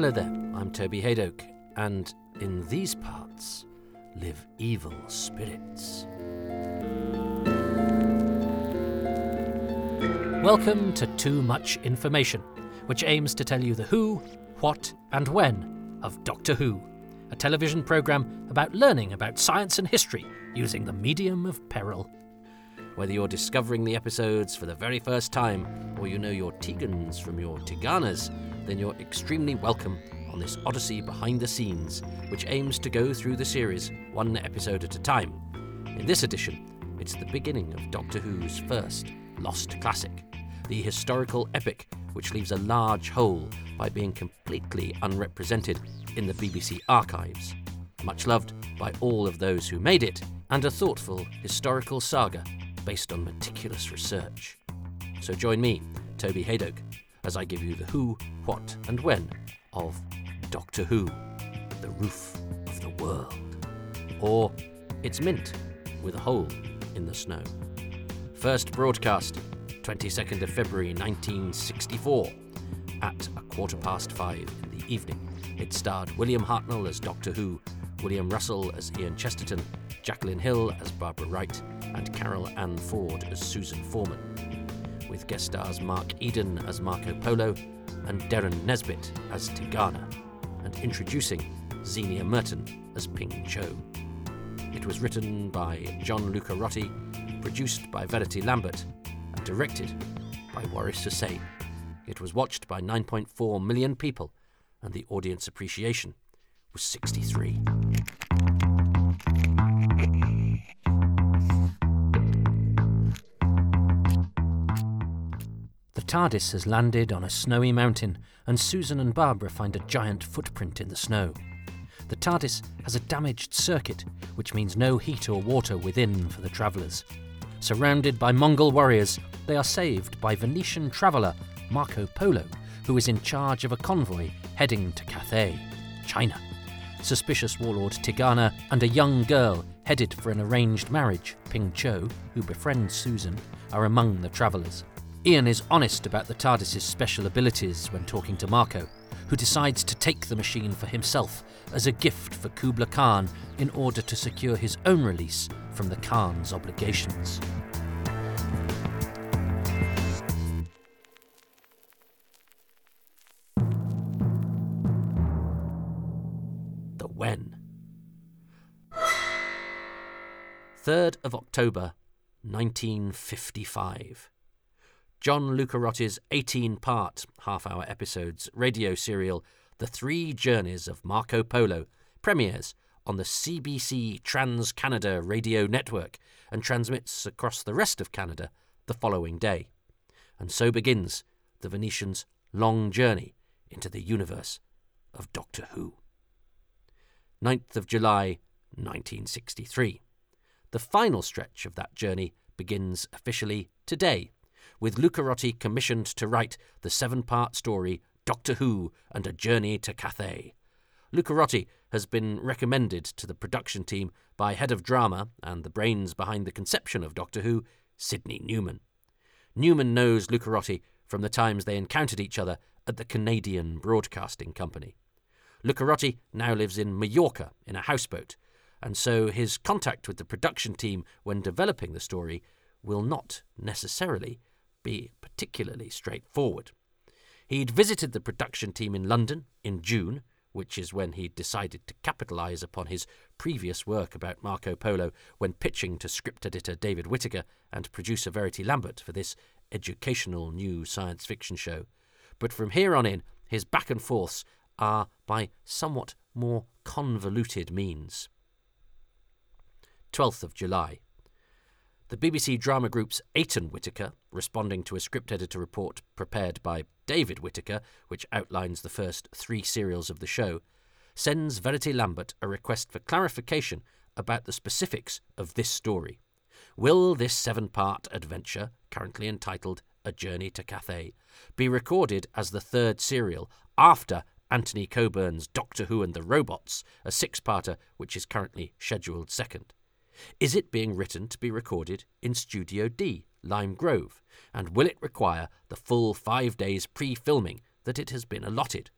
Hello there, I'm Toby Hadoke, and in these parts live evil spirits. Welcome to Too Much Information, which aims to tell you the who, what, and when of Doctor Who, a television programme about learning about science and history using the medium of peril. Whether you're discovering the episodes for the very first time, or you know your Tegans from your Teganas, then you're extremely welcome on this odyssey behind the scenes, which aims to go through the series one episode at a time. In this edition, it's the beginning of Doctor Who's first Lost Classic, the historical epic which leaves a large hole by being completely unrepresented in the BBC archives. Much loved by all of those who made it, and a thoughtful historical saga based on meticulous research. So join me, Toby Hadoke, as I give you the who, what, and when of Doctor Who, the roof of the world. Or It's Mint, with a hole in the snow. First broadcast, 22nd of February 1964, at a quarter past five in the evening. It starred William Hartnell as Doctor Who, William Russell as Ian Chesterton, Jacqueline Hill as Barbara Wright, and Carol Ann Ford as Susan Foreman, with guest stars Mark Eden as Marco Polo and Derren Nesbitt as Tegana, and introducing Zienia Merton as Ping Cho. It was written by John Lucarotti, produced by Verity Lambert, and directed by Waris Hussein. It was watched by 9.4 million people, and the audience appreciation was 63. TARDIS has landed on a snowy mountain, and Susan and Barbara find a giant footprint in the snow. The TARDIS has a damaged circuit, which means no heat or water within for the travellers. Surrounded by Mongol warriors, they are saved by Venetian traveller Marco Polo, who is in charge of a convoy heading to Cathay, China. Suspicious warlord Tegana and a young girl headed for an arranged marriage, Ping Cho, who befriends Susan, are among the travellers. Ian is honest about the TARDIS's special abilities when talking to Marco, who decides to take the machine for himself as a gift for Kubla Khan in order to secure his own release from the Khan's obligations. The when. 3rd of October 1955. John Lucarotti's 18 part, half hour episodes radio serial The Three Journeys of Marco Polo premieres on the CBC Trans Canada radio network and transmits across the rest of Canada the following day. And so begins the Venetians' long journey into the universe of Doctor Who. 9th of July 1963. The final stretch of that journey begins officially today, with Lucarotti commissioned to write the seven part story Doctor Who and a Journey to Cathay. Lucarotti has been recommended to the production team by head of drama and the brains behind the conception of Doctor Who, Sidney Newman. Newman knows Lucarotti from the times they encountered each other at the Canadian Broadcasting Company. Lucarotti now lives in Mallorca in a houseboat, and so his contact with the production team when developing the story will not necessarily be particularly straightforward. He'd visited the production team in London in June, which is when he'd decided to capitalise upon his previous work about Marco Polo when pitching to script editor David Whitaker and producer Verity Lambert for this educational new science fiction show. But from here on in, his back and forths are by somewhat more convoluted means. 12th of July. The BBC drama group's Ayton Whitaker, responding to a script editor report prepared by David Whitaker, which outlines the first three serials of the show, sends Verity Lambert a request for clarification about the specifics of this story. Will this seven part adventure, currently entitled A Journey to Cathay, be recorded as the third serial after Anthony Coburn's Doctor Who and the Robots, a six parter which is currently scheduled second? Is it being written to be recorded in Studio D, Lime Grove? And will it require the full five days pre filming that it has been allotted?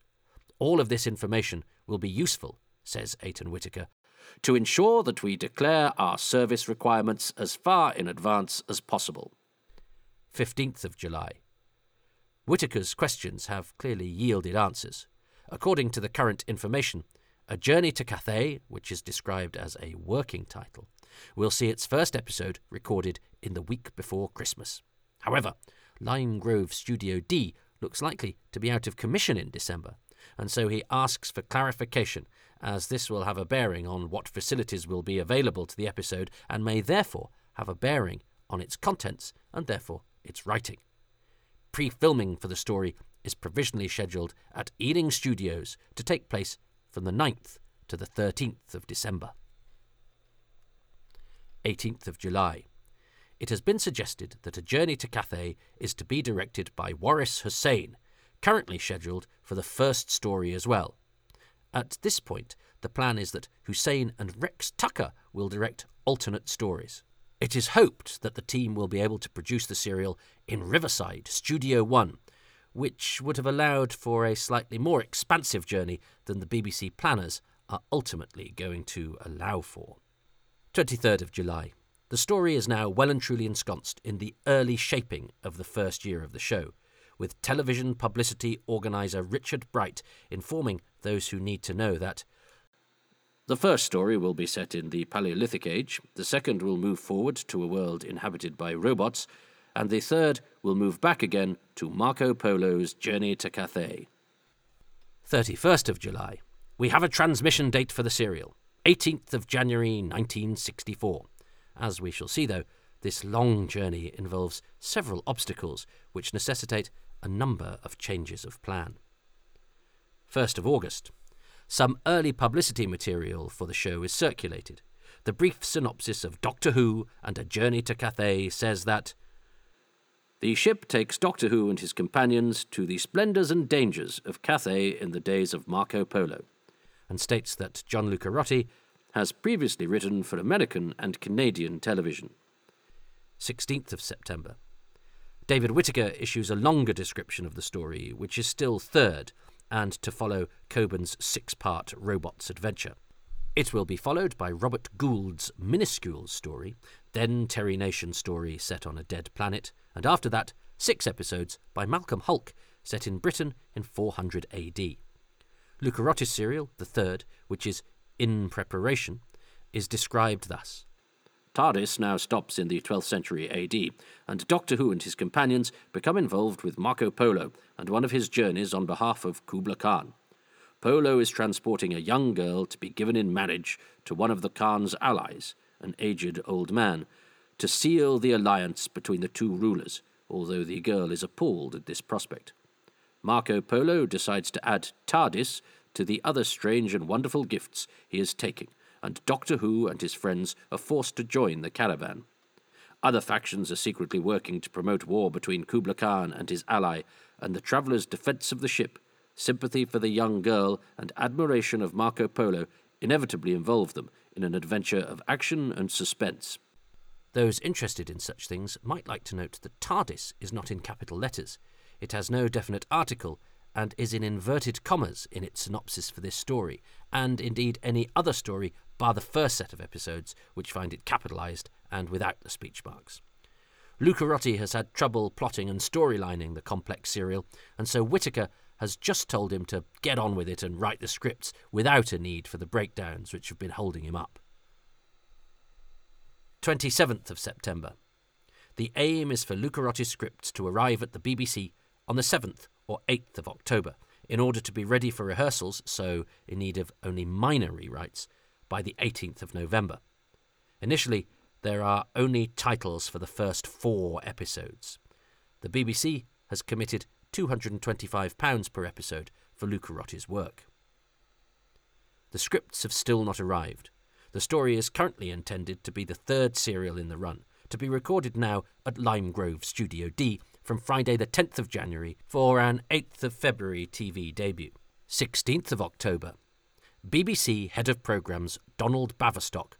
All of this information will be useful, says Ayton Whitaker, to ensure that we declare our service requirements as far in advance as possible. 15th of July. Whitaker's questions have clearly yielded answers. According to the current information, A Journey to Cathay, which is described as a working title, will see its first episode recorded in the week before Christmas. However, Lime Grove Studio D looks likely to be out of commission in December, and so he asks for clarification, as this will have a bearing on what facilities will be available to the episode and may therefore have a bearing on its contents and therefore its writing. Pre filming for the story is provisionally scheduled at Ealing Studios to take place from the 9th to the 13th of December. 18th of July. It has been suggested that A Journey to Cathay is to be directed by Waris Hussein, currently scheduled for the first story as well. At this point, the plan is that Hussein and Rex Tucker will direct alternate stories. It is hoped that the team will be able to produce the serial in Riverside, Studio One, which would have allowed for a slightly more expansive journey than the BBC planners are ultimately going to allow for. 23rd of July. The story is now well and truly ensconced in the early shaping of the first year of the show, with television publicity organiser Richard Bright informing those who need to know that the first story will be set in the Paleolithic Age, the second will move forward to a world inhabited by robots, and the third will move back again to Marco Polo's journey to Cathay. 31st of July. We have a transmission date for the serial, 18th of January 1964. As we shall see, though, this long journey involves several obstacles which necessitate a number of changes of plan. 1st of August. Some early publicity material for the show is circulated. The brief synopsis of Doctor Who and A Journey to Cathay says that the ship takes Doctor Who and his companions to the splendours and dangers of Cathay in the days of Marco Polo, and states that John Lucarotti has previously written for American and Canadian television. 16th of September. David Whitaker issues a longer description of the story, which is still third, and to follow Coburn's six part Robots Adventure. It will be followed by Robert Gould's minuscule story, then Terry Nation story set on a dead planet, and after that, six episodes by Malcolm Hulke set in Britain in 400 AD. Lucarotti's serial, the third, which is in preparation, is described thus. TARDIS now stops in the 12th century AD, and Doctor Who and his companions become involved with Marco Polo and one of his journeys on behalf of Kubla Khan. Polo is transporting a young girl to be given in marriage to one of the Khan's allies, an aged old man, to seal the alliance between the two rulers, although the girl is appalled at this prospect. Marco Polo decides to add TARDIS to the other strange and wonderful gifts he is taking and Doctor Who and his friends are forced to join the caravan. Other factions are secretly working to promote war between Kubla Khan and his ally, and the traveller's defence of the ship, sympathy for the young girl, and admiration of Marco Polo inevitably involve them in an adventure of action and suspense. Those interested in such things might like to note that TARDIS is not in capital letters. It has no definite article and is in inverted commas in its synopsis for this story, and indeed any other story bar the first set of episodes, which find it capitalised and without the speech marks. Lucarotti has had trouble plotting and storylining the complex serial, and so Whitaker has just told him to get on with it and write the scripts without a need for the breakdowns which have been holding him up. 27th of September. The aim is for Lucarotti's scripts to arrive at the BBC on the 7th or 8th of October in order to be ready for rehearsals, so in need of only minor rewrites, by the 18th of November. Initially, there are only titles for the first four episodes. The BBC has committed £225 per episode for Lucarotti's work. The scripts have still not arrived. The story is currently intended to be the third serial in the run, to be recorded now at Lime Grove Studio D from Friday the 10th of January for an 8th of February TV debut. 16th of October, BBC Head of Programmes Donald Baverstock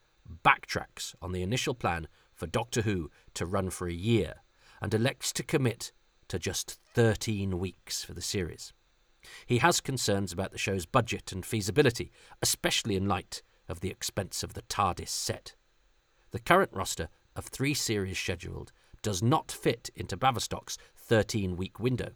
backtracks on the initial plan for Doctor Who to run for a year and elects to commit to just 13 weeks for the series. He has concerns about the show's budget and feasibility, especially in light of the expense of the TARDIS set. The current roster of three series scheduled does not fit into Baverstock's 13 week window.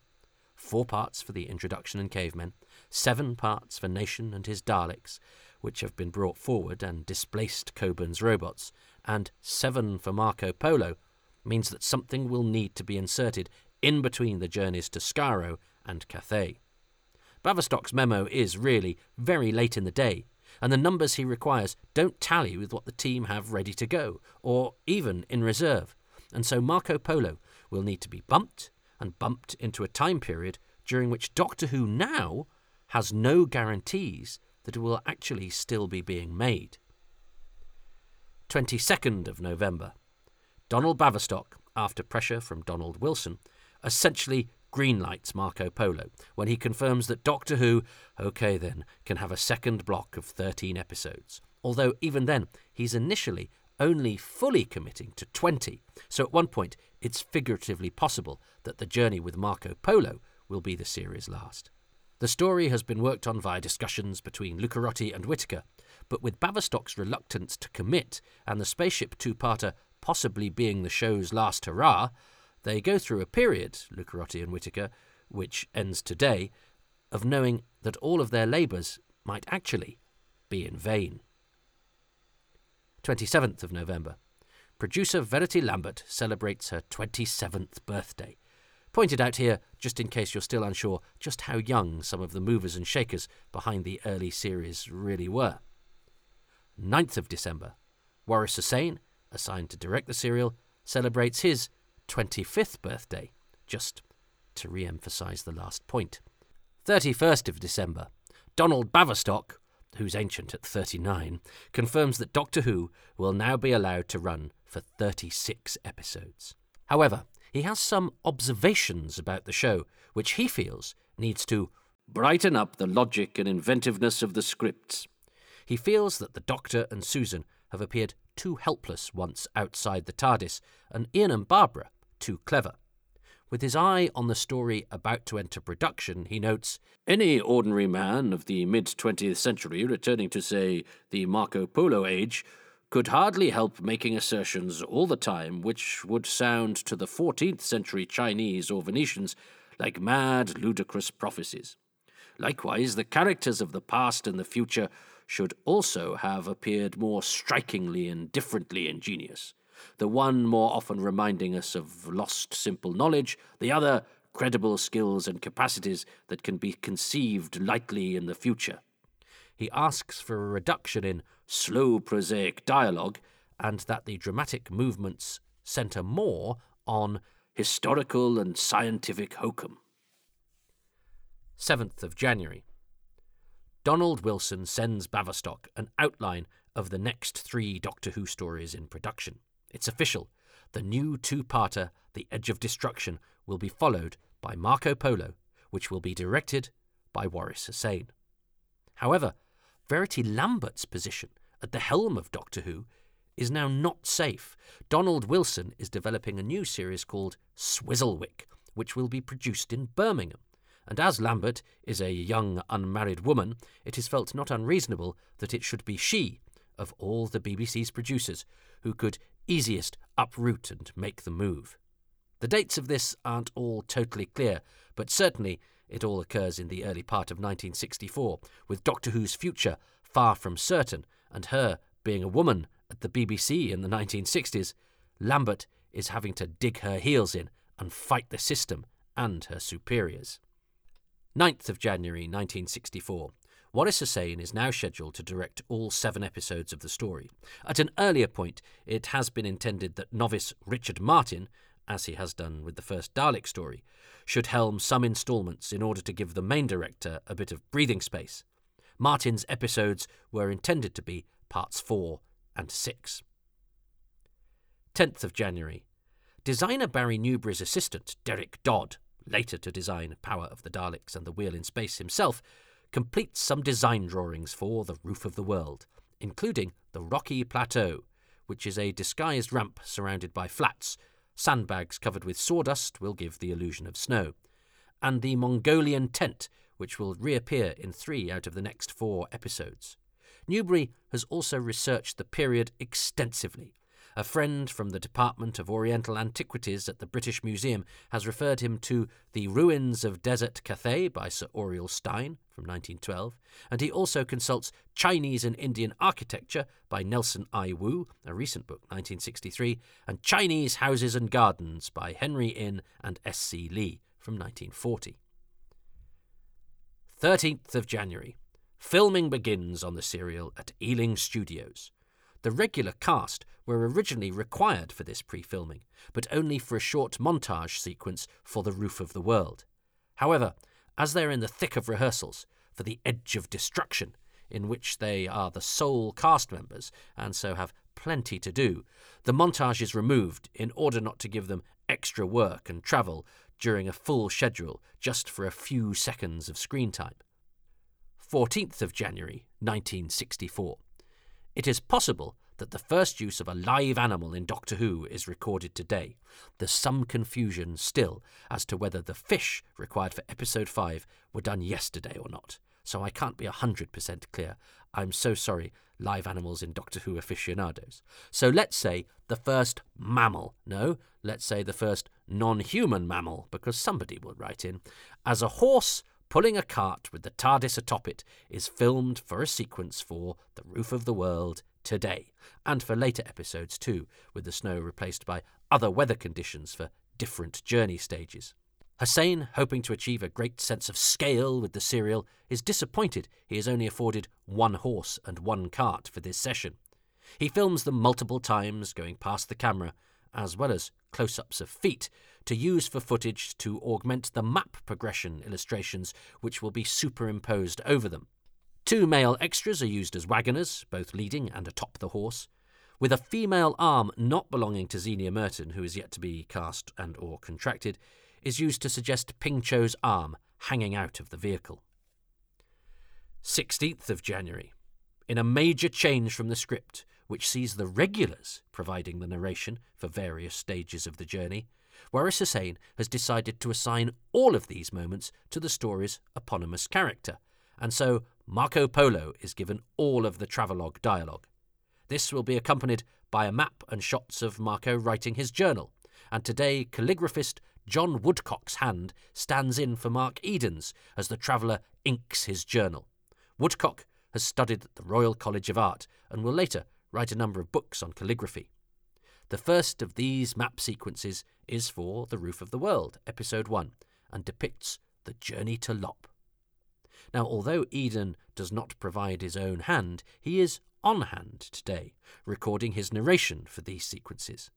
Four parts for the introduction and cavemen, seven parts for Nation and his Daleks, which have been brought forward and displaced Coburn's robots, and seven for Marco Polo, means that something will need to be inserted in between the journeys to Skaro and Cathay. Baverstock's memo is really very late in the day, and the numbers he requires don't tally with what the team have ready to go, or even in reserve, and so Marco Polo will need to be bumped and bumped into a time period during which Doctor Who now has no guarantees that it will actually still be being made. 22nd of November. Donald Baverstock, after pressure from Donald Wilson, essentially greenlights Marco Polo when he confirms that Doctor Who, okay then, can have a second block of 13 episodes. Although even then, he's initially only fully committing to 20, so at one point it's figuratively possible that the journey with Marco Polo will be the series' last. The story has been worked on via discussions between Lucarotti and Whitaker, but with Baverstock's reluctance to commit and the spaceship two parter possibly being the show's last hurrah, they go through a period, Lucarotti and Whitaker, which ends today, of knowing that all of their labours might actually be in vain. 27th of November. Producer Verity Lambert celebrates her 27th birthday. Pointed out here, just in case you're still unsure, just how young some of the movers and shakers behind the early series really were. 9th of December. Waris Hussein, assigned to direct the serial, celebrates his 25th birthday, just to re emphasise the last point. 31st of December. Donald Baverstock, who's ancient at 39, confirms that Doctor Who will now be allowed to run for 36 episodes. However, he has some observations about the show, which he feels needs to brighten up the logic and inventiveness of the scripts. He feels that the Doctor and Susan have appeared too helpless once outside the TARDIS, and Ian and Barbara too clever. With his eye on the story about to enter production, he notes Any ordinary man of the mid 20th century returning to, say, the Marco Polo age could hardly help making assertions all the time which would sound to the 14th century Chinese or Venetians like mad, ludicrous prophecies. Likewise, the characters of the past and the future should also have appeared more strikingly and differently ingenious the one more often reminding us of lost simple knowledge, the other credible skills and capacities that can be conceived lightly in the future. He asks for a reduction in slow prosaic dialogue and that the dramatic movements centre more on historical and scientific hokum. 7th of January. Donald Wilson sends Baverstock an outline of the next three Doctor Who stories in production. It's official. The new two parter, The Edge of Destruction, will be followed by Marco Polo, which will be directed by Waris Hussein. However, Verity Lambert's position at the helm of Doctor Who is now not safe. Donald Wilson is developing a new series called Swizzlewick, which will be produced in Birmingham. And as Lambert is a young unmarried woman, it is felt not unreasonable that it should be she, of all the BBC's producers, who could easiest uproot and make the move. The dates of this aren't all totally clear, but certainly it all occurs in the early part of 1964, with Doctor Who's future far from certain, and her being a woman at the BBC in the 1960s, Lambert is having to dig her heels in and fight the system and her superiors. 9th of January 1964. Waris Hussein is now scheduled to direct all seven episodes of the story. At an earlier point, it has been intended that novice Richard Martin, as he has done with the first Dalek story, should helm some instalments in order to give the main director a bit of breathing space. Martin's episodes were intended to be parts 4 and 6. 10th of January. Designer Barry Newbury's assistant, Derek Dodd, later to design Power of the Daleks and The Wheel in Space himself, completes some design drawings for the roof of the world, including the Rocky Plateau, which is a disguised ramp surrounded by flats. Sandbags covered with sawdust will give the illusion of snow. And the Mongolian tent, which will reappear in three out of the next four episodes. Newbury has also researched the period extensively. A friend from the Department of Oriental Antiquities at the British Museum has referred him to The Ruins of Desert Cathay by Sir Aurel Stein from 1912, and he also consults Chinese and Indian Architecture by Nelson I. Wu, a recent book, 1963, and Chinese Houses and Gardens by Henry Inn and S. C. Lee from 1940. 13th of January. Filming begins on the serial at Ealing Studios. The regular cast were originally required for this pre filming, but only for a short montage sequence for The Roof of the World. However, as they're in the thick of rehearsals for The Edge of Destruction, in which they are the sole cast members and so have plenty to do, the montage is removed in order not to give them extra work and travel during a full schedule just for a few seconds of screen time. 14th of January 1964. It is possible that the first use of a live animal in Doctor Who is recorded today. There's some confusion still as to whether the fish required for episode 5 were done yesterday or not, so I can't be 100% clear. I'm so sorry, live animals in Doctor Who aficionados. So let's say the first mammal, no, let's say the first non human mammal, because somebody will write in, as a horse pulling a cart with the TARDIS atop it, is filmed for a sequence for The Roof of the World today, and for later episodes too, with the snow replaced by other weather conditions for different journey stages. Hussein, hoping to achieve a great sense of scale with the serial, is disappointed he is only afforded one horse and one cart for this session. He films them multiple times, going past the camera, as well as close ups of feet, to use for footage to augment the map progression illustrations which will be superimposed over them. Two male extras are used as wagoners, both leading and atop the horse, with a female arm not belonging to Zienia Merton, who is yet to be cast and or contracted, is used to suggest Ping Cho's arm hanging out of the vehicle. 16th of January. In a major change from the script, which sees the regulars providing the narration for various stages of the journey, Waris Hussein has decided to assign all of these moments to the story's eponymous character, and so Marco Polo is given all of the travelogue dialogue. This will be accompanied by a map and shots of Marco writing his journal, and today calligraphist John Woodcock's hand stands in for Mark Eden's as the traveller inks his journal. Woodcock has studied at the Royal College of Art and will later write a number of books on calligraphy. The first of these map sequences is for The Roof of the World, Episode 1, and depicts the journey to Lop. Now, although Eden does not provide his own hand, he is on hand today, recording his narration for these sequences.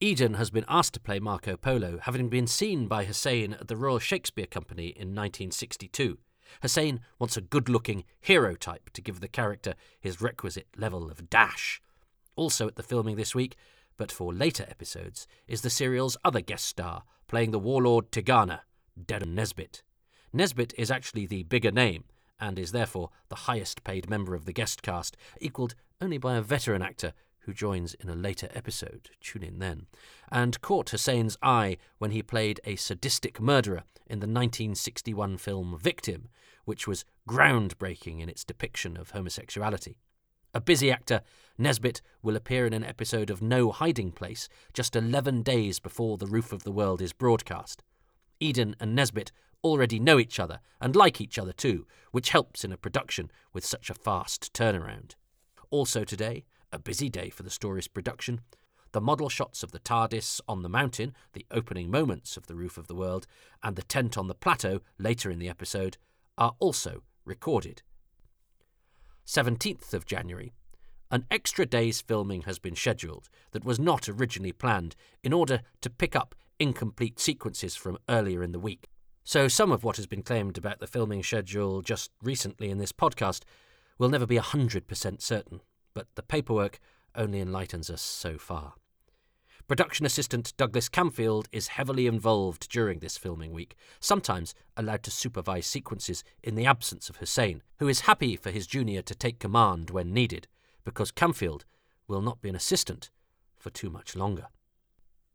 Eden has been asked to play Marco Polo, having been seen by Hussein at the Royal Shakespeare Company in 1962. Hussein wants a good looking hero type to give the character his requisite level of dash. Also at the filming this week, but for later episodes, is the serial's other guest star, playing the warlord Tegana, Derren Nesbitt. Nesbitt is actually the bigger name, and is therefore the highest paid member of the guest cast, equalled only by a veteran actor who joins in a later episode. Tune in then. And caught Hussein's eye when he played a sadistic murderer in the 1961 film Victim, which was groundbreaking in its depiction of homosexuality. A busy actor, Nesbitt will appear in an episode of No Hiding Place just 11 days before The Roof of the World is broadcast. Eden and Nesbitt already know each other and like each other too, which helps in a production with such a fast turnaround. Also today, a busy day for the story's production. The model shots of the TARDIS on the mountain, the opening moments of The Roof of the World, and the tent on the plateau later in the episode are also recorded. 17th of January. An extra day's filming has been scheduled that was not originally planned in order to pick up incomplete sequences from earlier in the week. So, some of what has been claimed about the filming schedule just recently in this podcast will never be 100% certain but the paperwork only enlightens us so far. Production assistant Douglas Camfield is heavily involved during this filming week, sometimes allowed to supervise sequences in the absence of Hussein, who is happy for his junior to take command when needed, because Camfield will not be an assistant for too much longer.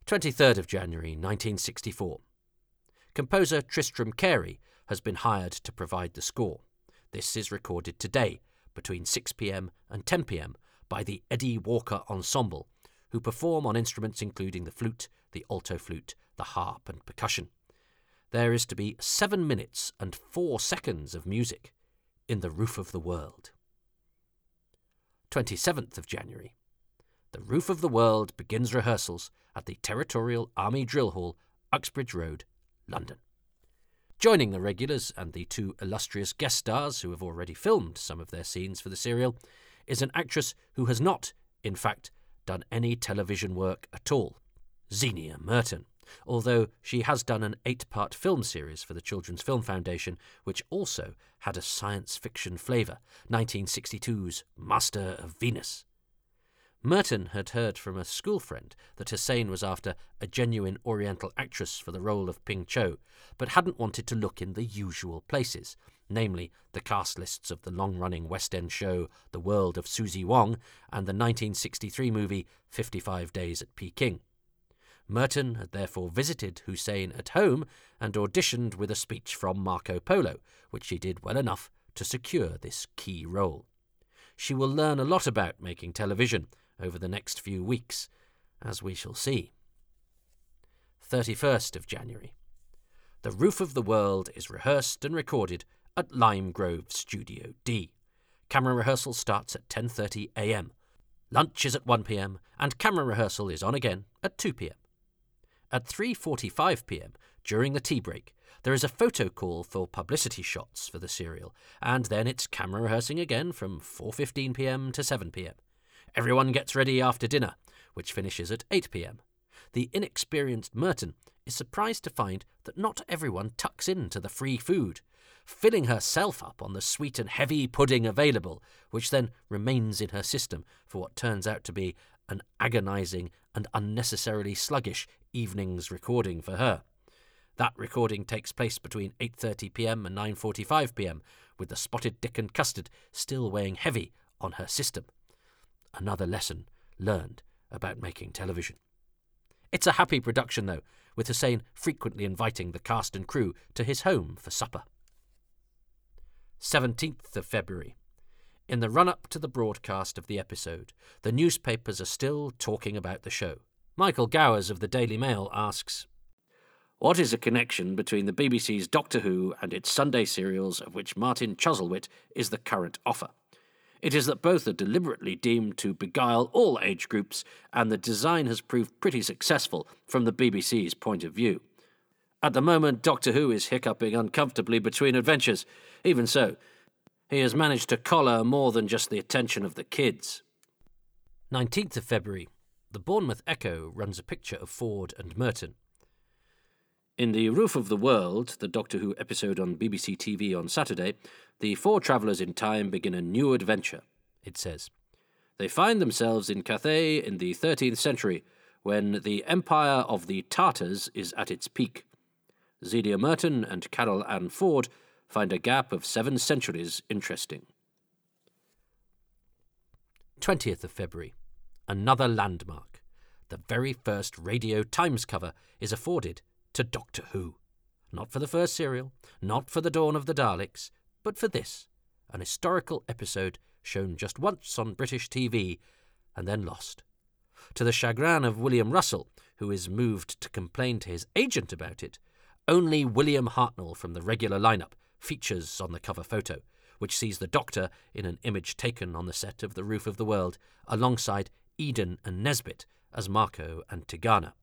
23rd of January 1964. Composer Tristram Cary has been hired to provide the score. This is recorded today between 6pm and 10pm by the Eddie Walker Ensemble, who perform on instruments including the flute, the alto flute, the harp, and percussion. There is to be seven minutes and four seconds of music in The Roof of the World. 27th of January. The Roof of the World begins rehearsals at the Territorial Army Drill Hall, Uxbridge Road, London. Joining the regulars and the two illustrious guest stars who have already filmed some of their scenes for the serial is an actress who has not, in fact, done any television work at all, Zienia Merton, although she has done an eight part film series for the Children's Film Foundation, which also had a science fiction flavour 1962's Master of Venus. Merton had heard from a school friend that Hussein was after a genuine Oriental actress for the role of Ping Cho, but hadn't wanted to look in the usual places, namely the cast lists of the long running West End show The World of Susie Wong and the 1963 movie 55 Days at Peking. Merton had therefore visited Hussein at home and auditioned with a speech from Marco Polo, which she did well enough to secure this key role. She will learn a lot about making television over the next few weeks, as we shall see. 31st of January. The Roof of the World is rehearsed and recorded at Lime Grove Studio D. Camera rehearsal starts at 10:30 a.m. Lunch is at 1 p.m. and camera rehearsal is on again at 2 p.m. At 3:45 p.m. during the tea break, there is a photo call for publicity shots for the serial, and then it's camera rehearsing again from 4:15 p.m. to 7 p.m. Everyone gets ready after dinner, which finishes at 8 pm. The inexperienced Merton is surprised to find that not everyone tucks into the free food, filling herself up on the sweet and heavy pudding available, which then remains in her system for what turns out to be an agonizing and unnecessarily sluggish evening's recording for her. That recording takes place between 8:30 p.m. and 9:45 p.m., with the spotted dick and custard still weighing heavy on her system another lesson learned about making television. It's a happy production, though, with Hussein frequently inviting the cast and crew to his home for supper. 17th of February. In the run up to the broadcast of the episode, the newspapers are still talking about the show. Michael Gowers of the Daily Mail asks What is the connection between the BBC's Doctor Who and its Sunday serials, of which Martin Chuzzlewit is the current offer? It is that both are deliberately deemed to beguile all age groups, and the design has proved pretty successful from the BBC's point of view. At the moment, Doctor Who is hiccuping uncomfortably between adventures. Even so, he has managed to collar more than just the attention of the kids. 19th of February. The Bournemouth Echo runs a picture of Ford and Merton. In The Roof of the World, the Doctor Who episode on BBC TV on Saturday, the four travellers in time begin a new adventure, it says. They find themselves in Cathay in the 13th century, when the empire of the Tartars is at its peak. Zienia Merton and Carol Ann Ford find a gap of seven centuries interesting. 20th of February. Another landmark. The very first Radio Times cover is afforded to Doctor Who. Not for the first serial, not for the dawn of the Daleks, but for this, an historical episode shown just once on British TV and then lost. To the chagrin of William Russell, who is moved to complain to his agent about it, only William Hartnell from the regular lineup features on the cover photo, which sees the Doctor in an image taken on the set of The Roof of the World alongside Eden and Nesbitt as Marco and Tegana.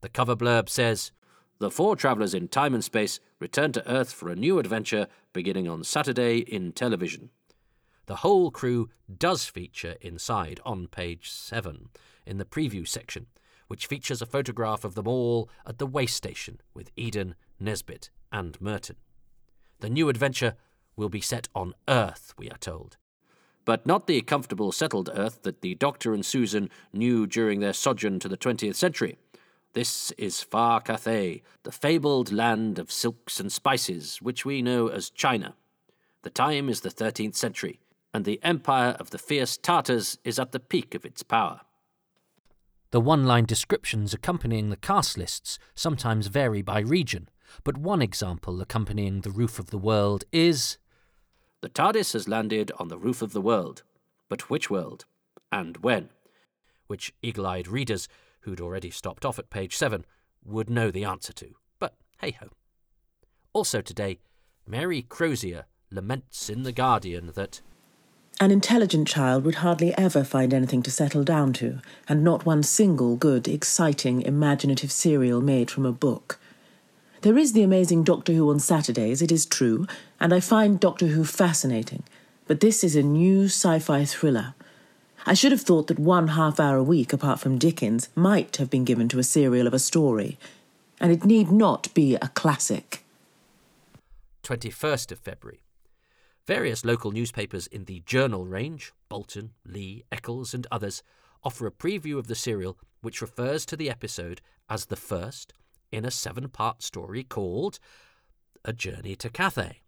The cover blurb says, the four travellers in time and space return to Earth for a new adventure beginning on Saturday in television. The whole crew does feature inside on page 7 in the preview section, which features a photograph of them all at the way station with Eden, Nesbitt, and Merton. The new adventure will be set on Earth, we are told. But not the comfortable settled Earth that the Doctor and Susan knew during their sojourn to the 20th century. This is far Cathay, the fabled land of silks and spices, which we know as China. The time is the 13th century, and the empire of the fierce Tartars is at the peak of its power. The one line descriptions accompanying the cast lists sometimes vary by region, but one example accompanying the roof of the world is The TARDIS has landed on the roof of the world. But which world? And when? Which eagle eyed readers, who'd already stopped off at page 7, would know the answer to. But hey ho. Also today, Mary Crozier laments in The Guardian that An intelligent child would hardly ever find anything to settle down to, and not one single good, exciting, imaginative serial made from a book. There is the amazing Doctor Who on Saturdays, it is true, and I find Doctor Who fascinating, but this is a new sci fi thriller. I should have thought that one half hour a week, apart from Dickens, might have been given to a serial of a story, and it need not be a classic. 21st of February. Various local newspapers in the Journal range, Bolton, Leigh, Eccles, and others, offer a preview of the serial which refers to the episode as the first in a seven part story called A Journey to Cathay.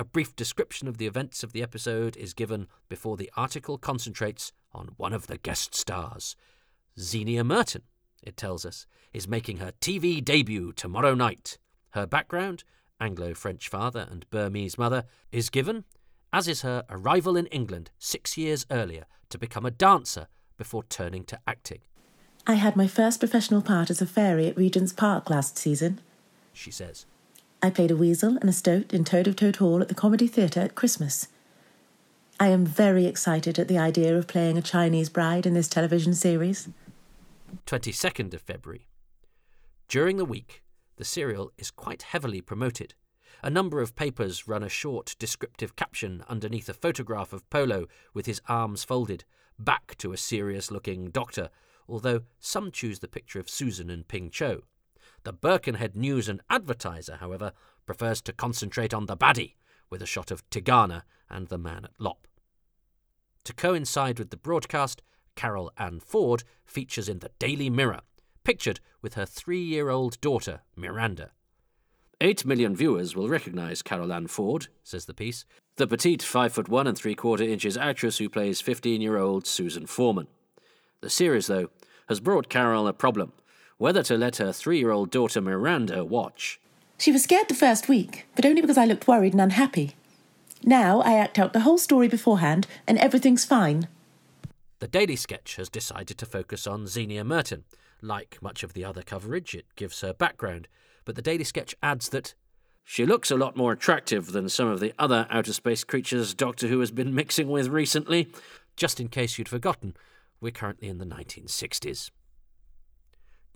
A brief description of the events of the episode is given before the article concentrates on one of the guest stars. Zienia Merton, it tells us, is making her TV debut tomorrow night. Her background Anglo French father and Burmese mother, is given, as is her arrival in England six years earlier to become a dancer before turning to acting. I had my first professional part as a fairy at Regent's Park last season, she says. I played a weasel and a stoat in Toad of Toad Hall at the Comedy Theatre at Christmas. I am very excited at the idea of playing a Chinese bride in this television series. 22nd of February. During the week, the serial is quite heavily promoted. A number of papers run a short descriptive caption underneath a photograph of Polo with his arms folded, back to a serious looking doctor, although some choose the picture of Susan and Ping Cho. The Birkenhead News and Advertiser, however, prefers to concentrate on the baddie, with a shot of Tegana and the man at Lop. To coincide with the broadcast, Carol Ann Ford features in the Daily Mirror, pictured with her three year old daughter, Miranda. Eight million viewers will recognise Carol Ann Ford, says the piece, the petite five foot one and three quarter inches actress who plays 15 year old Susan Foreman. The series, though, has brought Carol a problem whether to let her three year old daughter Miranda watch. She was scared the first week, but only because I looked worried and unhappy. Now I act out the whole story beforehand, and everything's fine. The Daily Sketch has decided to focus on Zienia Merton, like much of the other coverage, it gives her background, but the Daily Sketch adds that she looks a lot more attractive than some of the other outer space creatures Doctor Who has been mixing with recently. Just in case you'd forgotten, we're currently in the 1960s.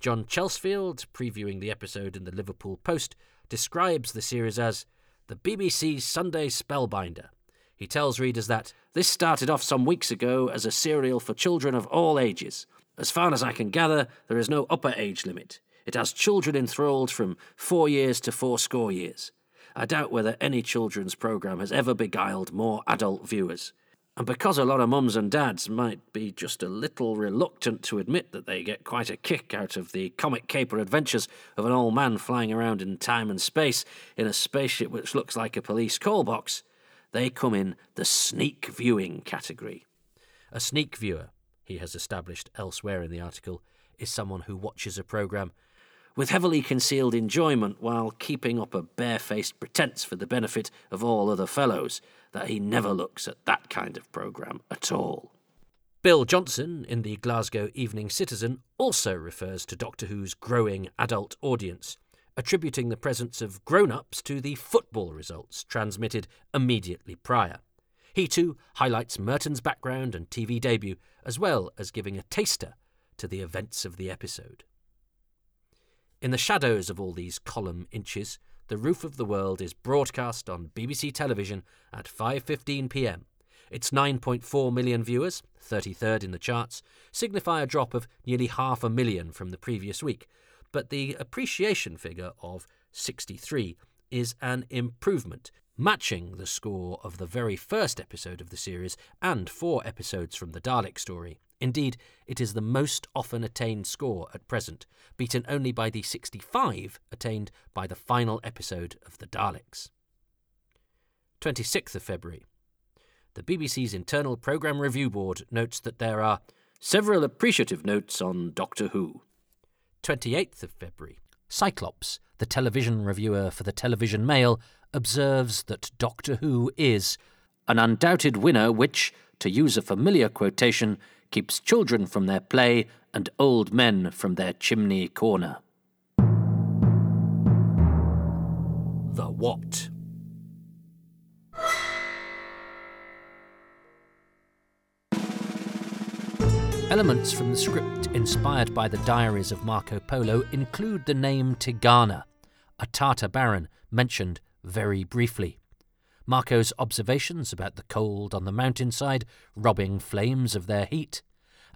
John Chelsfield, previewing the episode in the Liverpool Post, describes the series as the BBC's Sunday Spellbinder. He tells readers that this started off some weeks ago as a serial for children of all ages. As far as I can gather, there is no upper age limit. It has children enthralled from four years to fourscore years. I doubt whether any children's programme has ever beguiled more adult viewers. And because a lot of mums and dads might be just a little reluctant to admit that they get quite a kick out of the comic caper adventures of an old man flying around in time and space in a spaceship which looks like a police call box, they come in the sneak viewing category. A sneak viewer he has established elsewhere in the article, is someone who watches a programme with heavily concealed enjoyment while keeping up a barefaced pretence for the benefit of all other fellows that he never looks at that kind of programme at all. Bill Johnson, in the Glasgow Evening Citizen, also refers to Doctor Who's growing adult audience, attributing the presence of grown ups to the football results transmitted immediately prior. He too highlights Merton's background and TV debut, as well as giving a taster to the events of the episode. In the shadows of all these column inches, The Roof of the World is broadcast on BBC television at 5:15 p.m. Its 9.4 million viewers, 33rd in the charts, signify a drop of nearly half a million from the previous week, but the appreciation figure of 63 is an improvement matching the score of the very first episode of the series and four episodes from the Dalek story. Indeed, it is the most often attained score at present, beaten only by the 65 attained by the final episode of The Daleks. 26th of February. The BBC's Internal Programme Review Board notes that there are several appreciative notes on Doctor Who. 28th of February. Cyclops, the television reviewer for the Television Mail observes that Doctor Who is an undoubted winner which, to use a familiar quotation, keeps children from their play and old men from their chimney corner. The What? Elements from the script inspired by the diaries of Marco Polo include the name Tegana, a Tartar baron mentioned very briefly. Marco's observations about the cold on the mountainside robbing flames of their heat,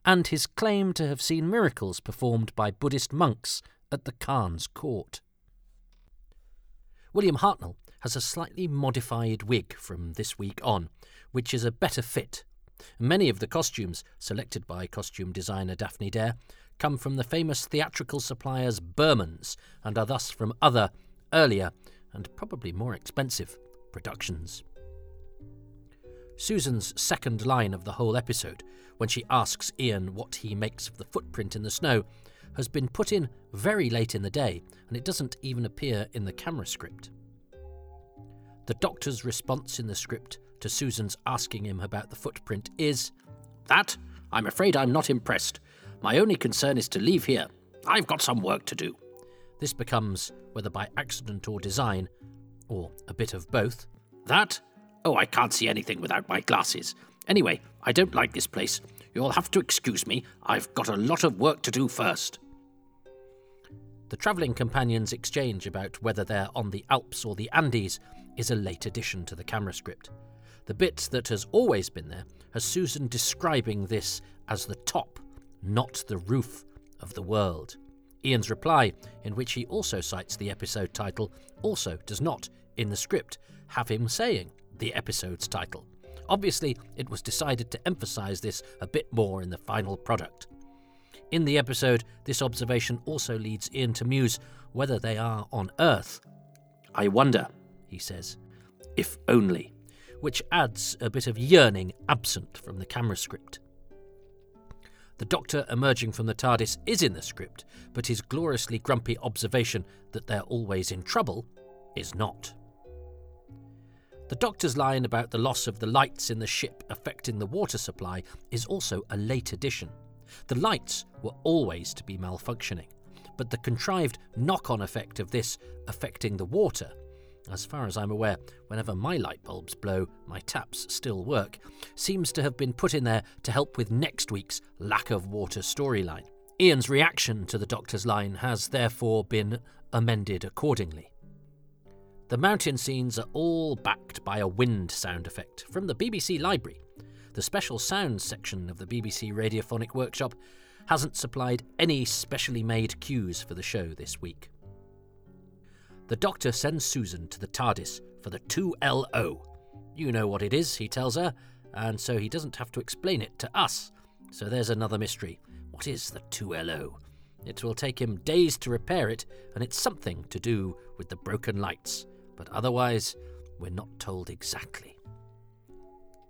and his claim to have seen miracles performed by Buddhist monks at the Khan's court. William Hartnell has a slightly modified wig from this week on, which is a better fit Many of the costumes, selected by costume designer Daphne Dare, come from the famous theatrical suppliers Bermans and are thus from other, earlier, and probably more expensive productions. Susan's second line of the whole episode, when she asks Ian what he makes of the footprint in the snow, has been put in very late in the day, and it doesn't even appear in the camera script. The doctor's response in the script to Susan's asking him about the footprint is That? I'm afraid I'm not impressed. My only concern is to leave here. I've got some work to do. This becomes, whether by accident or design, or a bit of both, That? Oh, I can't see anything without my glasses. Anyway, I don't like this place. You'll have to excuse me. I've got a lot of work to do first. The travelling companions' exchange about whether they're on the Alps or the Andes is a late addition to the camera script. The bit that has always been there has Susan describing this as the top, not the roof, of the world. Ian's reply, in which he also cites the episode title, also does not, in the script, have him saying the episode's title. Obviously, it was decided to emphasise this a bit more in the final product. In the episode, this observation also leads Ian to muse whether they are on Earth. I wonder, he says, if only which adds a bit of yearning absent from the camera script. The Doctor emerging from the TARDIS is in the script, but his gloriously grumpy observation that they're always in trouble is not. The Doctor's line about the loss of the lights in the ship affecting the water supply is also a late addition. The lights were always to be malfunctioning, but the contrived knock on effect of this affecting the water as far as I'm aware, whenever my light bulbs blow, my taps still work, seems to have been put in there to help with next week's lack of water storyline. Ian's reaction to the Doctor's line has therefore been amended accordingly. The mountain scenes are all backed by a wind sound effect from the BBC Library. The special sounds section of the BBC Radiophonic Workshop hasn't supplied any specially made cues for the show this week. The doctor sends Susan to the TARDIS for the 2LO. You know what it is, he tells her, and so he doesn't have to explain it to us. So there's another mystery. What is the 2LO? It will take him days to repair it, and it's something to do with the broken lights. But otherwise, we're not told exactly.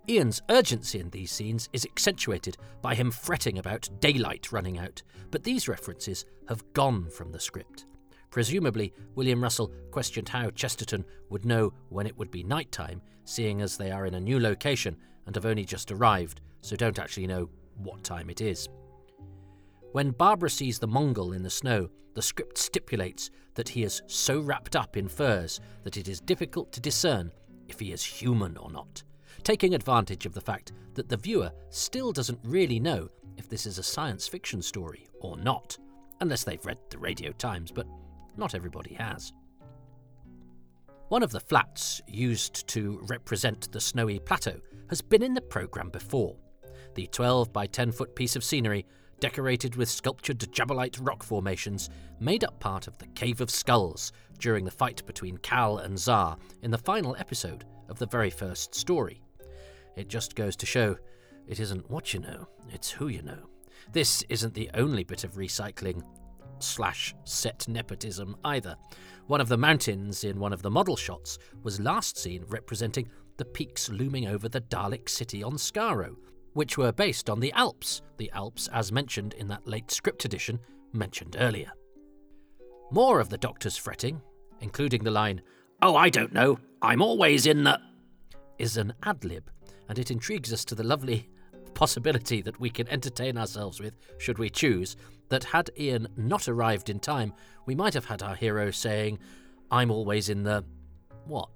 Ian's urgency in these scenes is accentuated by him fretting about daylight running out, but these references have gone from the script. Presumably, William Russell questioned how Chesterton would know when it would be night time, seeing as they are in a new location and have only just arrived, so don't actually know what time it is. When Barbara sees the Mongol in the snow, the script stipulates that he is so wrapped up in furs that it is difficult to discern if he is human or not, taking advantage of the fact that the viewer still doesn't really know if this is a science fiction story or not, unless they've read the Radio Times, but not everybody has. One of the flats used to represent the snowy plateau has been in the programme before. The 12 by 10 foot piece of scenery, decorated with sculptured Jablite rock formations, made up part of the Cave of Skulls during the fight between Kal and Za in the final episode of the very first story. It just goes to show it isn't what you know, it's who you know. This isn't the only bit of recycling slash set nepotism either. One of the mountains in one of the model shots was last seen representing the peaks looming over the Dalek city on Skaro, which were based on the Alps, the Alps as mentioned in that late script edition mentioned earlier. More of the Doctor's fretting, including the line, Oh, I don't know, I'm always in the. is an ad lib, and it intrigues us to the lovely possibility that we can entertain ourselves with, should we choose, that had Ian not arrived in time, we might have had our hero saying, I'm always in the. what?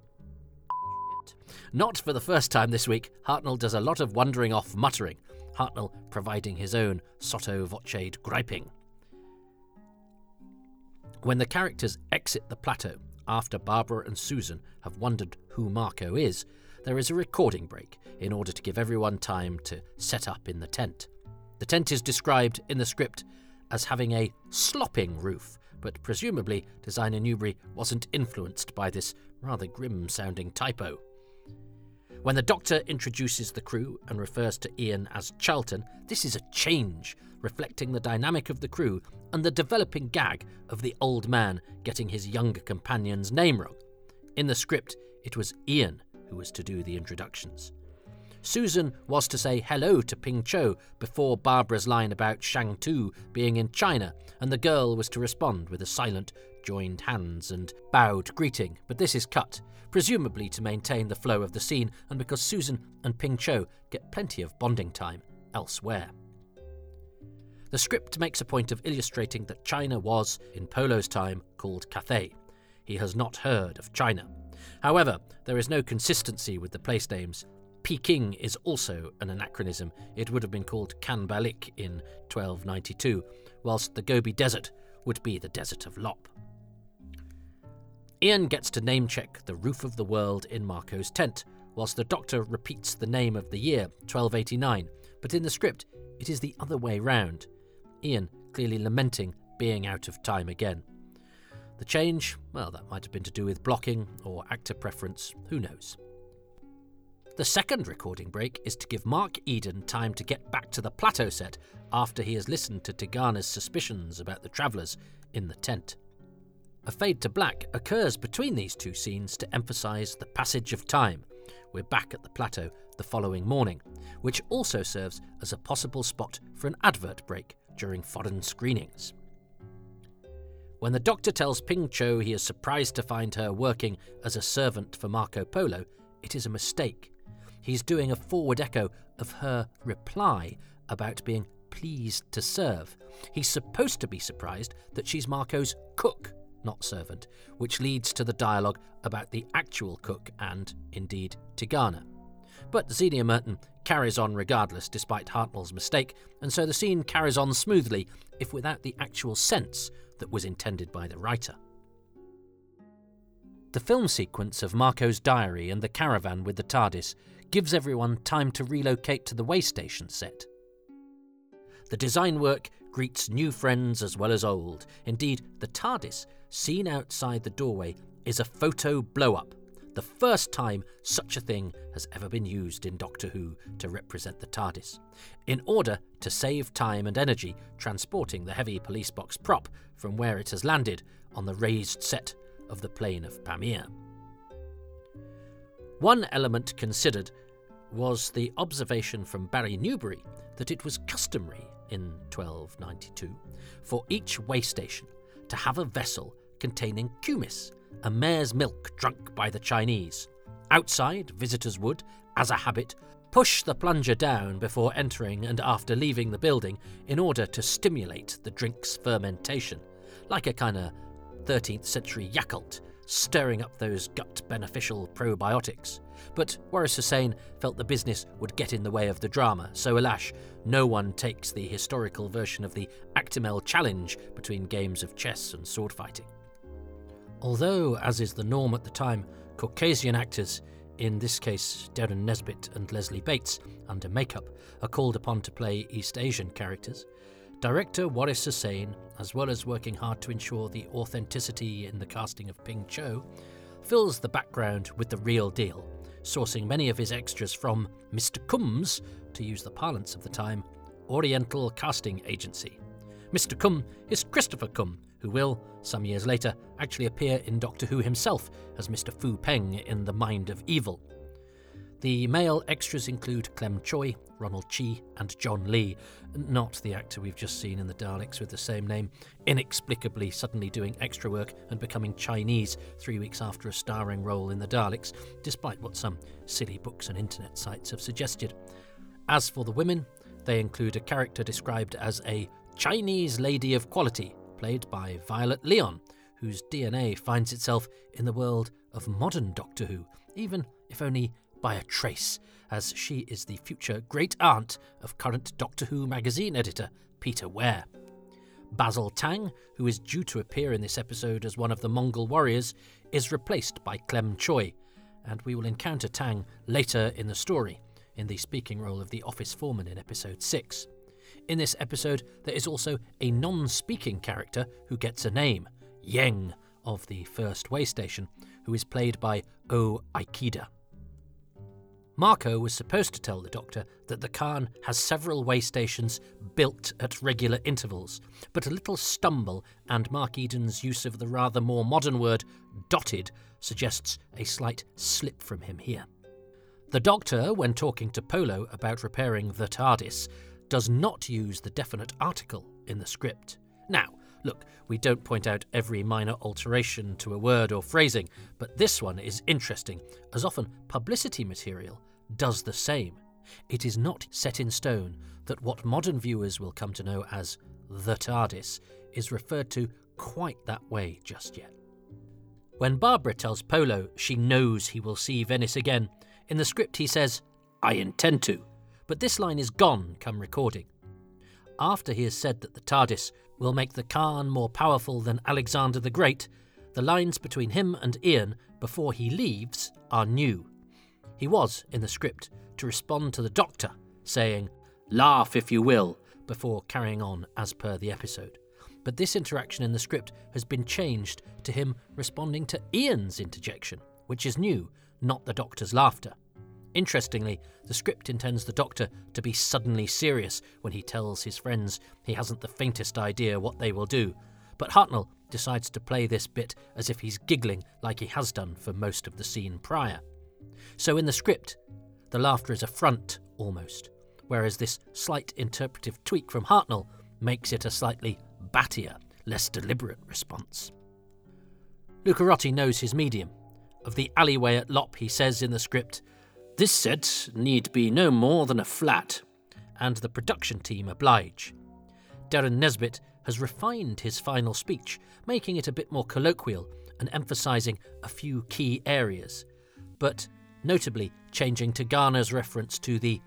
Not for the first time this week, Hartnell does a lot of wandering off muttering, Hartnell providing his own sotto voce griping. When the characters exit the plateau, after Barbara and Susan have wondered who Marco is, there is a recording break in order to give everyone time to set up in the tent. The tent is described in the script as having a slopping roof, but presumably designer Newbury wasn't influenced by this rather grim sounding typo. When the Doctor introduces the crew and refers to Ian as Charlton, this is a change, reflecting the dynamic of the crew and the developing gag of the old man getting his younger companion's name wrong. In the script, it was Ian who was to do the introductions. Susan was to say hello to Ping Cho before Barbara's line about Shang Tu being in China, and the girl was to respond with a silent, joined hands and bowed greeting, but this is cut, presumably to maintain the flow of the scene and because Susan and Ping Cho get plenty of bonding time elsewhere. The script makes a point of illustrating that China was, in Polo's time, called Cathay. He has not heard of China. However, there is no consistency with the place names, Peking is also an anachronism. It would have been called Kanbalik in 1292, whilst the Gobi Desert would be the Desert of Lop. Ian gets to name check the roof of the world in Marco's tent, whilst the Doctor repeats the name of the year, 1289, but in the script it is the other way round. Ian clearly lamenting being out of time again. The change, well, that might have been to do with blocking or actor preference, who knows. The second recording break is to give Mark Eden time to get back to the plateau set after he has listened to Tegana's suspicions about the travellers in the tent. A fade to black occurs between these two scenes to emphasise the passage of time. We're back at the plateau the following morning, which also serves as a possible spot for an advert break during foreign screenings. When the doctor tells Ping Cho he is surprised to find her working as a servant for Marco Polo, it is a mistake he's doing a forward echo of her reply about being pleased to serve. He's supposed to be surprised that she's Marco's cook, not servant, which leads to the dialogue about the actual cook and, indeed, Tegana. But Zienia Merton carries on regardless despite Hartnell's mistake, and so the scene carries on smoothly, if without the actual sense that was intended by the writer. The film sequence of Marco's diary and the caravan with the TARDIS gives everyone time to relocate to the way station set. The design work greets new friends as well as old. Indeed, the TARDIS, seen outside the doorway, is a photo blow up, the first time such a thing has ever been used in Doctor Who to represent the TARDIS, in order to save time and energy transporting the heavy police box prop from where it has landed on the raised set of the plane of Pamir. One element considered was the observation from Barry Newbury that it was customary in 1292 for each way station to have a vessel containing kumis, a mare's milk drunk by the Chinese. Outside, visitors would, as a habit, push the plunger down before entering and after leaving the building in order to stimulate the drink's fermentation, like a kind of 13th century Yakult, stirring up those gut beneficial probiotics. But Waris Hussein felt the business would get in the way of the drama, so alas, no one takes the historical version of the Actimel challenge between games of chess and sword fighting. Although, as is the norm at the time, Caucasian actors, in this case Derren Nesbitt and Leslie Bates, under makeup, are called upon to play East Asian characters, director Waris Hussein, as well as working hard to ensure the authenticity in the casting of Ping Cho, fills the background with the real deal sourcing many of his extras from Mr. Kum's, to use the parlance of the time, Oriental Casting Agency. Mr. Kum is Kristopher Kum, who will, some years later, actually appear in Doctor Who himself as Mr. Fu Peng in The Mind of Evil. The male extras include Clem Choi, Ronald Chi, and John Lee, not the actor we've just seen in The Daleks with the same name, inexplicably suddenly doing extra work and becoming Chinese three weeks after a starring role in The Daleks, despite what some silly books and internet sites have suggested. As for the women, they include a character described as a Chinese lady of quality, played by Violet Leon, whose DNA finds itself in the world of modern Doctor Who, even if only by a trace, as she is the future great aunt of current Doctor Who magazine editor Peter Ware. Basil Tang, who is due to appear in this episode as one of the Mongol warriors, is replaced by Clem Choi, and we will encounter Tang later in the story, in the speaking role of the office foreman in episode 6. In this episode, there is also a non speaking character who gets a name, Yeng of the first way station, who is played by O Aikida. Marco was supposed to tell the doctor that the Khan has several way stations built at regular intervals, but a little stumble and Mark Eden's use of the rather more modern word dotted suggests a slight slip from him here. The doctor, when talking to Polo about repairing the TARDIS, does not use the definite article in the script. Now, look, we don't point out every minor alteration to a word or phrasing, but this one is interesting, as often publicity material does the same. It is not set in stone that what modern viewers will come to know as the TARDIS is referred to quite that way just yet. When Barbara tells Polo she knows he will see Venice again, in the script he says, I intend to, but this line is gone come recording. After he has said that the TARDIS will make the Khan more powerful than Alexander the Great, the lines between him and Ian before he leaves are new. He was, in the script, to respond to the Doctor, saying, Laugh if you will, before carrying on as per the episode. But this interaction in the script has been changed to him responding to Ian's interjection, which is new, not the Doctor's laughter. Interestingly, the script intends the Doctor to be suddenly serious when he tells his friends he hasn't the faintest idea what they will do, but Hartnell decides to play this bit as if he's giggling like he has done for most of the scene prior. So in the script, the laughter is a front almost, whereas this slight interpretive tweak from Hartnell makes it a slightly battier, less deliberate response. Lucarotti knows his medium. Of the alleyway at Lop, he says in the script, This set need be no more than a flat, and the production team oblige. Derren Nesbitt has refined his final speech, making it a bit more colloquial and emphasising a few key areas, but notably changing Tegana's reference to the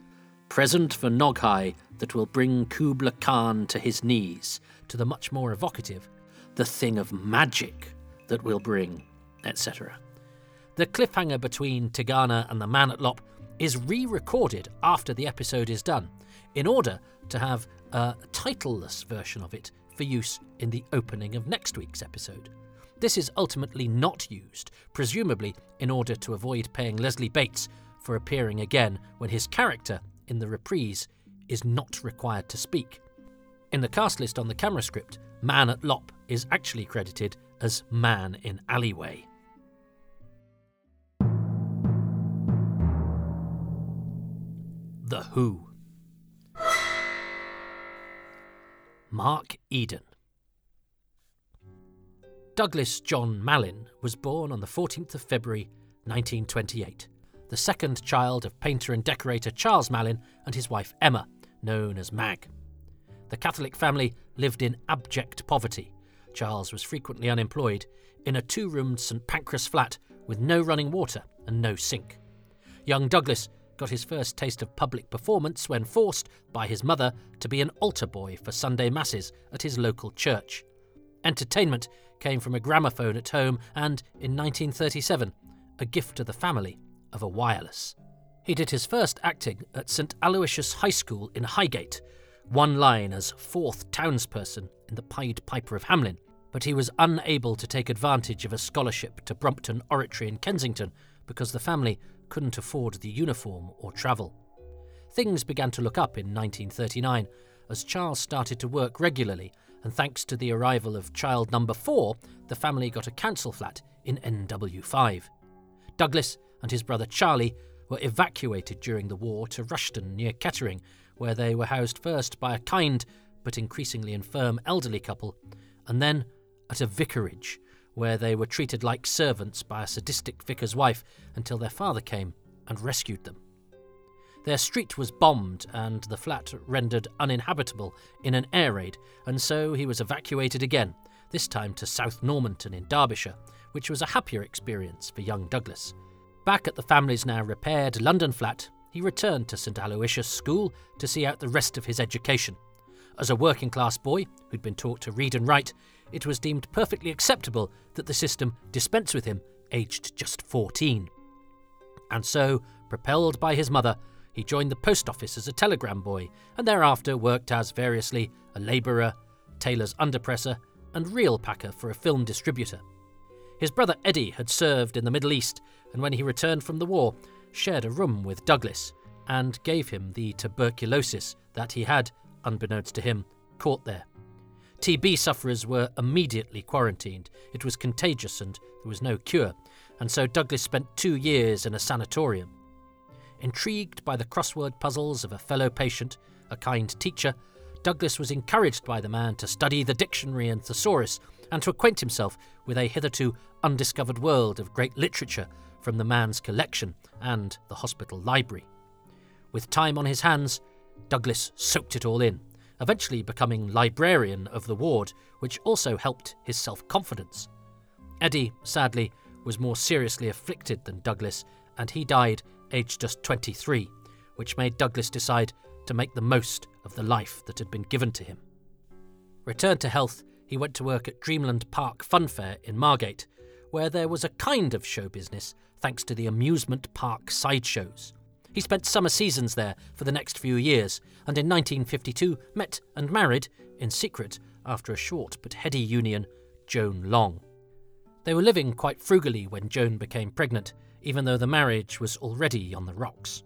present for Noghai that will bring Kubla Khan to his knees, to the much more evocative, the thing of magic that will bring, etc. The cliffhanger between Tegana and the man at Lop is re recorded after the episode is done, in order to have a titleless version of it for use in the opening of next week's episode. This is ultimately not used, presumably in order to avoid paying Leslie Bates for appearing again when his character, in the reprise, is not required to speak. In the cast list on the camera script, Man at Lop is actually credited as Man in Alleyway. The Who. Mark Eden. Douglas John Mallin was born on the 14th of February 1928, the second child of painter and decorator Charles Mallin and his wife Emma, known as Mag. The Catholic family lived in abject poverty. Charles was frequently unemployed in a two roomed St Pancras flat with no running water and no sink. Young Douglas got his first taste of public performance when forced by his mother to be an altar boy for Sunday masses at his local church. Entertainment came from a gramophone at home and, in 1937, a gift to the family of a wireless. He did his first acting at St Aloysius High School in Highgate, one line as fourth townsperson in The Pied Piper of Hamelin, but he was unable to take advantage of a scholarship to Brompton Oratory in Kensington because the family couldn't afford the uniform or travel. Things began to look up in 1939 as Charles started to work regularly and thanks to the arrival of child number four, the family got a council flat in NW5. Douglas and his brother Charlie were evacuated during the war to Rushton near Kettering, where they were housed first by a kind but increasingly infirm elderly couple, and then at a vicarage, where they were treated like servants by a sadistic vicar's wife until their father came and rescued them. Their street was bombed and the flat rendered uninhabitable in an air raid, and so he was evacuated again, this time to South Normanton in Derbyshire, which was a happier experience for young Douglas. Back at the family's now repaired London flat, he returned to St Aloysius School to see out the rest of his education. As a working class boy who'd been taught to read and write, it was deemed perfectly acceptable that the system dispense with him aged just 14. And so, propelled by his mother, he joined the post office as a telegram boy and thereafter worked as variously a labourer, tailor's underpresser, and reel packer for a film distributor. His brother Eddie had served in the Middle East and when he returned from the war, shared a room with Douglas and gave him the tuberculosis that he had, unbeknownst to him, caught there. TB sufferers were immediately quarantined. It was contagious and there was no cure, and so Douglas spent two years in a sanatorium. Intrigued by the crossword puzzles of a fellow patient, a kind teacher, Douglas was encouraged by the man to study the dictionary and thesaurus and to acquaint himself with a hitherto undiscovered world of great literature from the man's collection and the hospital library. With time on his hands, Douglas soaked it all in, eventually becoming librarian of the ward, which also helped his self confidence. Eddie, sadly, was more seriously afflicted than Douglas, and he died aged just 23, which made Douglas decide to make the most of the life that had been given to him. Returned to health, he went to work at Dreamland Park Funfair in Margate, where there was a kind of show business thanks to the amusement park sideshows. He spent summer seasons there for the next few years, and in 1952 met and married, in secret, after a short but heady union, Joan Long. They were living quite frugally when Joan became pregnant, even though the marriage was already on the rocks.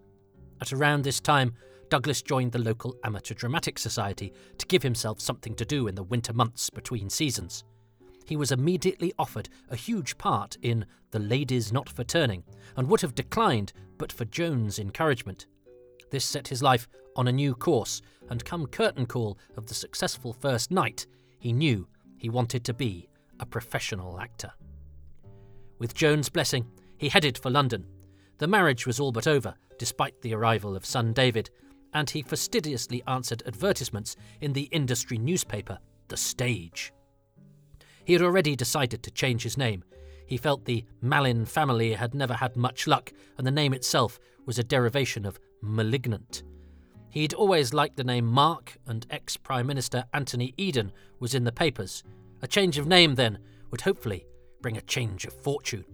At around this time, Douglas joined the local amateur dramatic society to give himself something to do in the winter months between seasons. He was immediately offered a huge part in The Lady's Not for Burning and would have declined but for Joan's encouragement. This set his life on a new course, and come curtain call of the successful first night, he knew he wanted to be a professional actor. With Joan's blessing, he headed for London. The marriage was all but over, despite the arrival of son David, and he fastidiously answered advertisements in the industry newspaper, The Stage. He had already decided to change his name. He felt the Mallin family had never had much luck, and the name itself was a derivation of malignant. He'd always liked the name Mark, and ex Prime Minister Anthony Eden was in the papers. A change of name, then, would hopefully bring a change of fortune.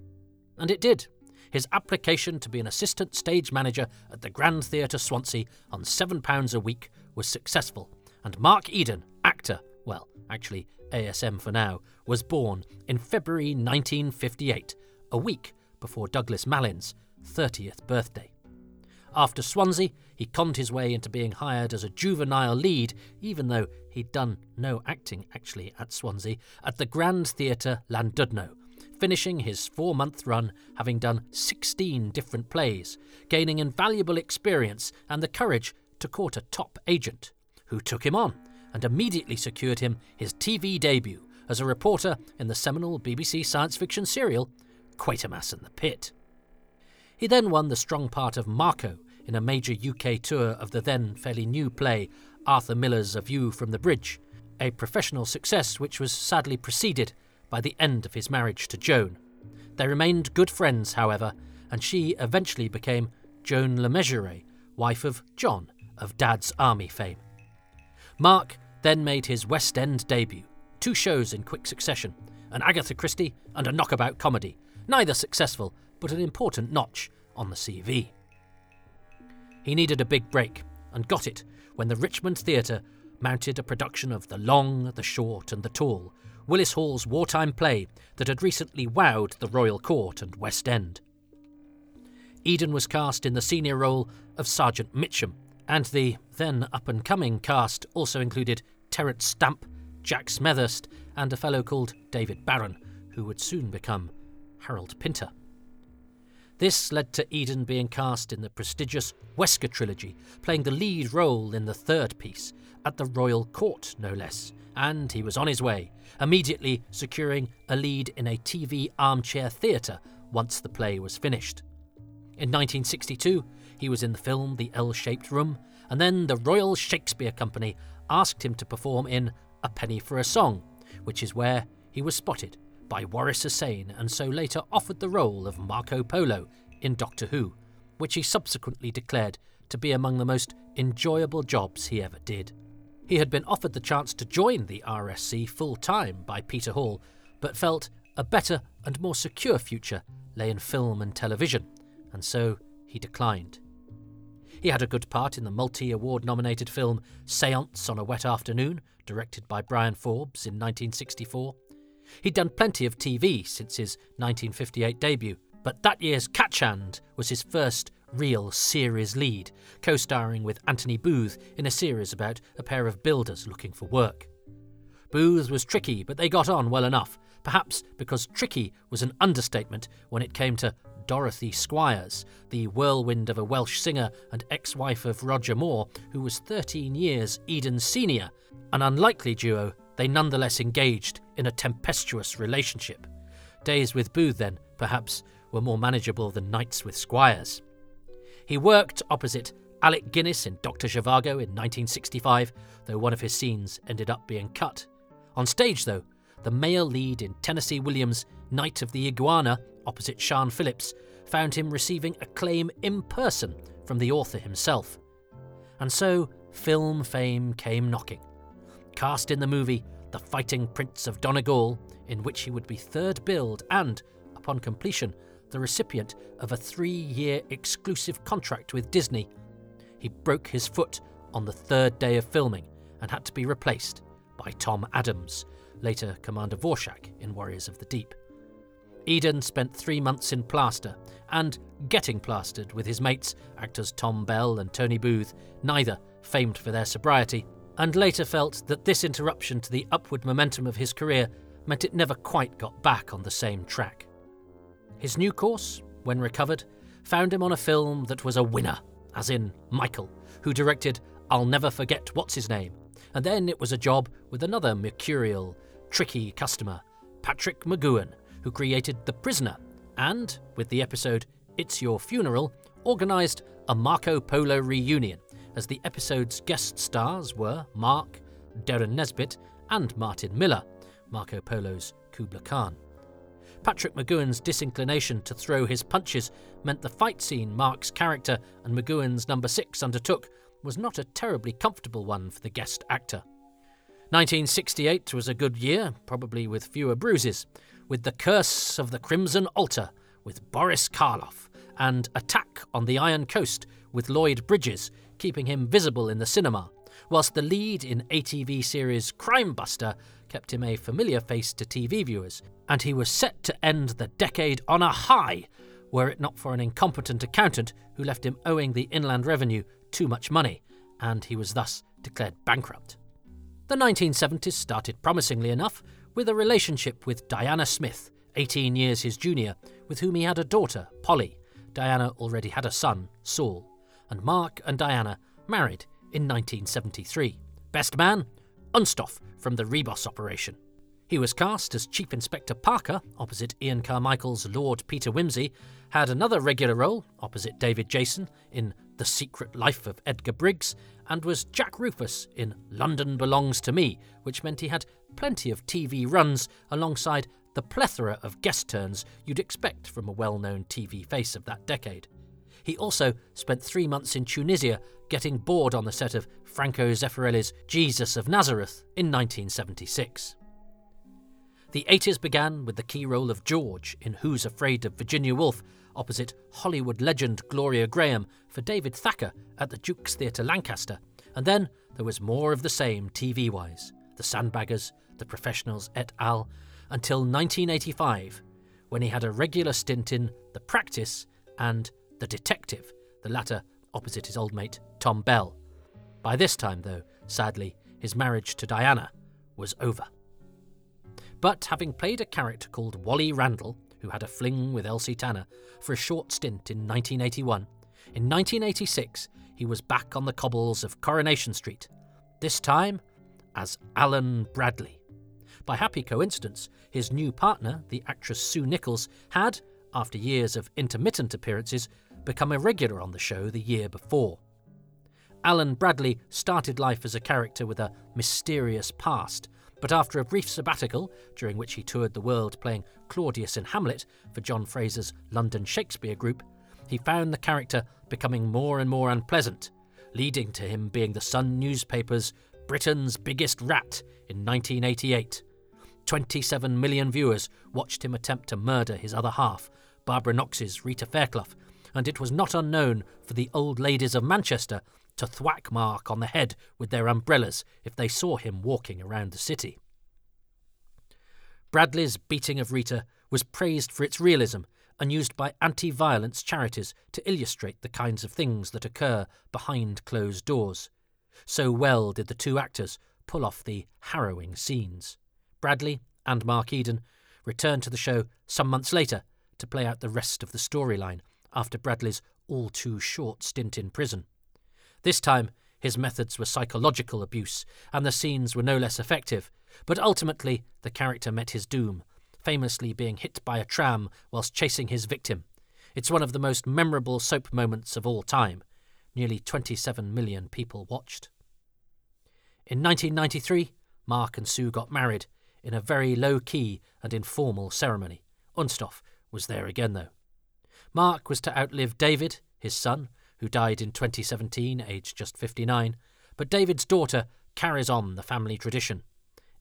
And it did. His application to be an assistant stage manager at the Grand Theatre Swansea on £7 a week was successful, and Mark Eden, actor, well, actually ASM for now, was born in February 1958, a week before Douglas Mallin's 30th birthday. After Swansea, he conned his way into being hired as a juvenile lead, even though he'd done no acting actually at Swansea, at the Grand Theatre Llandudno, finishing his four month run having done 16 different plays, gaining invaluable experience and the courage to court a top agent, who took him on and immediately secured him his TV debut as a reporter in the seminal BBC science fiction serial Quatermass and the Pit. He then won the strong part of Marco in a major UK tour of the then fairly new play Arthur Miller's A View from the Bridge, a professional success which was sadly preceded by the end of his marriage to Joan. They remained good friends, however, and she eventually became Joan Lemesurier, wife of John of Dad's Army fame. Mark then made his West End debut, two shows in quick succession, an Agatha Christie and a knockabout comedy, neither successful, but an important notch on the CV. He needed a big break, and got it when the Richmond Theatre mounted a production of The Long, the Short, and the Tall, Willis Hall's wartime play that had recently wowed the Royal Court and West End. Eden was cast in the senior role of Sergeant Mitchem, and the then up and coming cast also included Terence Stamp, Jack Smethurst, and a fellow called David Baron, who would soon become Harold Pinter. This led to Eden being cast in the prestigious Wesker trilogy, playing the lead role in the third piece, at the Royal Court no less, and he was on his way, immediately securing a lead in a TV armchair theatre once the play was finished. In 1962, he was in the film The L Shaped Room, and then the Royal Shakespeare Company asked him to perform in A Penny for a Song, which is where he was spotted by Waris Hussein and so later offered the role of Marco Polo in Doctor Who, which he subsequently declared to be among the most enjoyable jobs he ever did. He had been offered the chance to join the RSC full time by Peter Hall, but felt a better and more secure future lay in film and television, and so he declined. He had a good part in the multi award nominated film Seance on a Wet Afternoon, directed by Bryan Forbes in 1964. He'd done plenty of TV since his 1958 debut, but that year's Catch Hand was his first real series lead, co starring with Anthony Booth in a series about a pair of builders looking for work. Booth was tricky, but they got on well enough, perhaps because tricky was an understatement when it came to Dorothy Squires, the whirlwind of a Welsh singer and ex wife of Roger Moore, who was 13 years Eden's senior. An unlikely duo, they nonetheless engaged in a tempestuous relationship. Days with Booth, then, perhaps, were more manageable than nights with Squires. He worked opposite Alec Guinness in Dr. Zhivago in 1965, though one of his scenes ended up being cut. On stage, though, the male lead in Tennessee Williams' Night of the Iguana, opposite Siân Phillips, found him receiving acclaim in person from the author himself. And so, film fame came knocking. Cast in the movie The Fighting Prince of Donegal, in which he would be third billed and, upon completion, the recipient of a three year exclusive contract with Disney. He broke his foot on the third day of filming and had to be replaced by Tom Adams, later Commander Vorshak in Warriors of the Deep. Eden spent three months in plaster and getting plastered with his mates, actors Tom Bell and Tony Booth, neither famed for their sobriety, and later felt that this interruption to the upward momentum of his career meant it never quite got back on the same track. His new course, when recovered, found him on a film that was a winner, as in Michael, who directed I'll Never Forget What's His Name, and then it was a job with another mercurial, tricky customer, Patrick McGoohan, who created The Prisoner, and, with the episode It's Your Funeral, organised a Marco Polo reunion, as the episode's guest stars were Mark, Derren Nesbitt, and Martin Miller, Marco Polo's Kubla Khan. Patrick McGoohan's disinclination to throw his punches meant the fight scene Mark's character and McGoohan's number six undertook was not a terribly comfortable one for the guest actor. 1968 was a good year, probably with fewer bruises, with The Curse of the Crimson Altar with Boris Karloff and Attack on the Iron Coast with Lloyd Bridges, keeping him visible in the cinema, whilst the lead in ATV series Crime Buster kept him a familiar face to TV viewers, and he was set to end the decade on a high, were it not for an incompetent accountant who left him owing the Inland Revenue too much money, and he was thus declared bankrupt. The 1970s started promisingly enough with a relationship with Diana Smith, 18 years his junior, with whom he had a daughter, Polly. Diana already had a son, Saul, and Mark and Diana married in 1973. Best man? Unstoffe from the Ribos operation. He was cast as Chief Inspector Parker, opposite Ian Carmichael's Lord Peter Wimsey, had another regular role, opposite David Jason, in The Secret Life of Edgar Briggs, and was Jack Rufus in London Belongs to Me, which meant he had plenty of TV runs alongside the plethora of guest turns you'd expect from a well known TV face of that decade. He also spent three months in Tunisia getting bored on the set of Franco Zeffirelli's Jesus of Nazareth in 1976. The 80s began with the key role of George in Who's Afraid of Virginia Woolf, opposite Hollywood legend Gloria Grahame for David Thacker at the Duke's Theatre Lancaster, and then there was more of the same TV wise The Sandbaggers, The Professionals et al., until 1985, when he had a regular stint in The Practice and The Detective, the latter opposite his old mate Tom Bell. By this time, though, sadly, his marriage to Diana was over. But having played a character called Wally Randall, who had a fling with Elsie Tanner for a short stint in 1981. In 1986, he was back on the cobbles of Coronation Street, this time as Alan Bradley. By happy coincidence, his new partner, the actress Sue Nicholls, had, after years of intermittent appearances, become a regular on the show the year before. Alan Bradley started life as a character with a mysterious past, but after a brief sabbatical, during which he toured the world playing Claudius in Hamlet for John Fraser's London Shakespeare Group, he found the character becoming more and more unpleasant, leading to him being the Sun newspaper's Britain's biggest rat in 1988. 27 million viewers watched him attempt to murder his other half, Barbara Knox's Rita Fairclough, and it was not unknown for the old ladies of Manchester to thwack Mark on the head with their umbrellas if they saw him walking around the city. Bradley's beating of Rita was praised for its realism and used by anti violence charities to illustrate the kinds of things that occur behind closed doors. So well did the two actors pull off the harrowing scenes. Bradley and Mark Eden returned to the show some months later to play out the rest of the storyline after Bradley's all too short stint in prison. This time, his methods were psychological abuse, and the scenes were no less effective, but ultimately the character met his doom, famously being hit by a tram whilst chasing his victim. It's one of the most memorable soap moments of all time. Nearly 27 million people watched. In 1993, Mark and Sue got married in a very low key and informal ceremony. Unstoffe was there again, though. Mark was to outlive David, his son, who died in 2017, aged just 59, but David's daughter carries on the family tradition.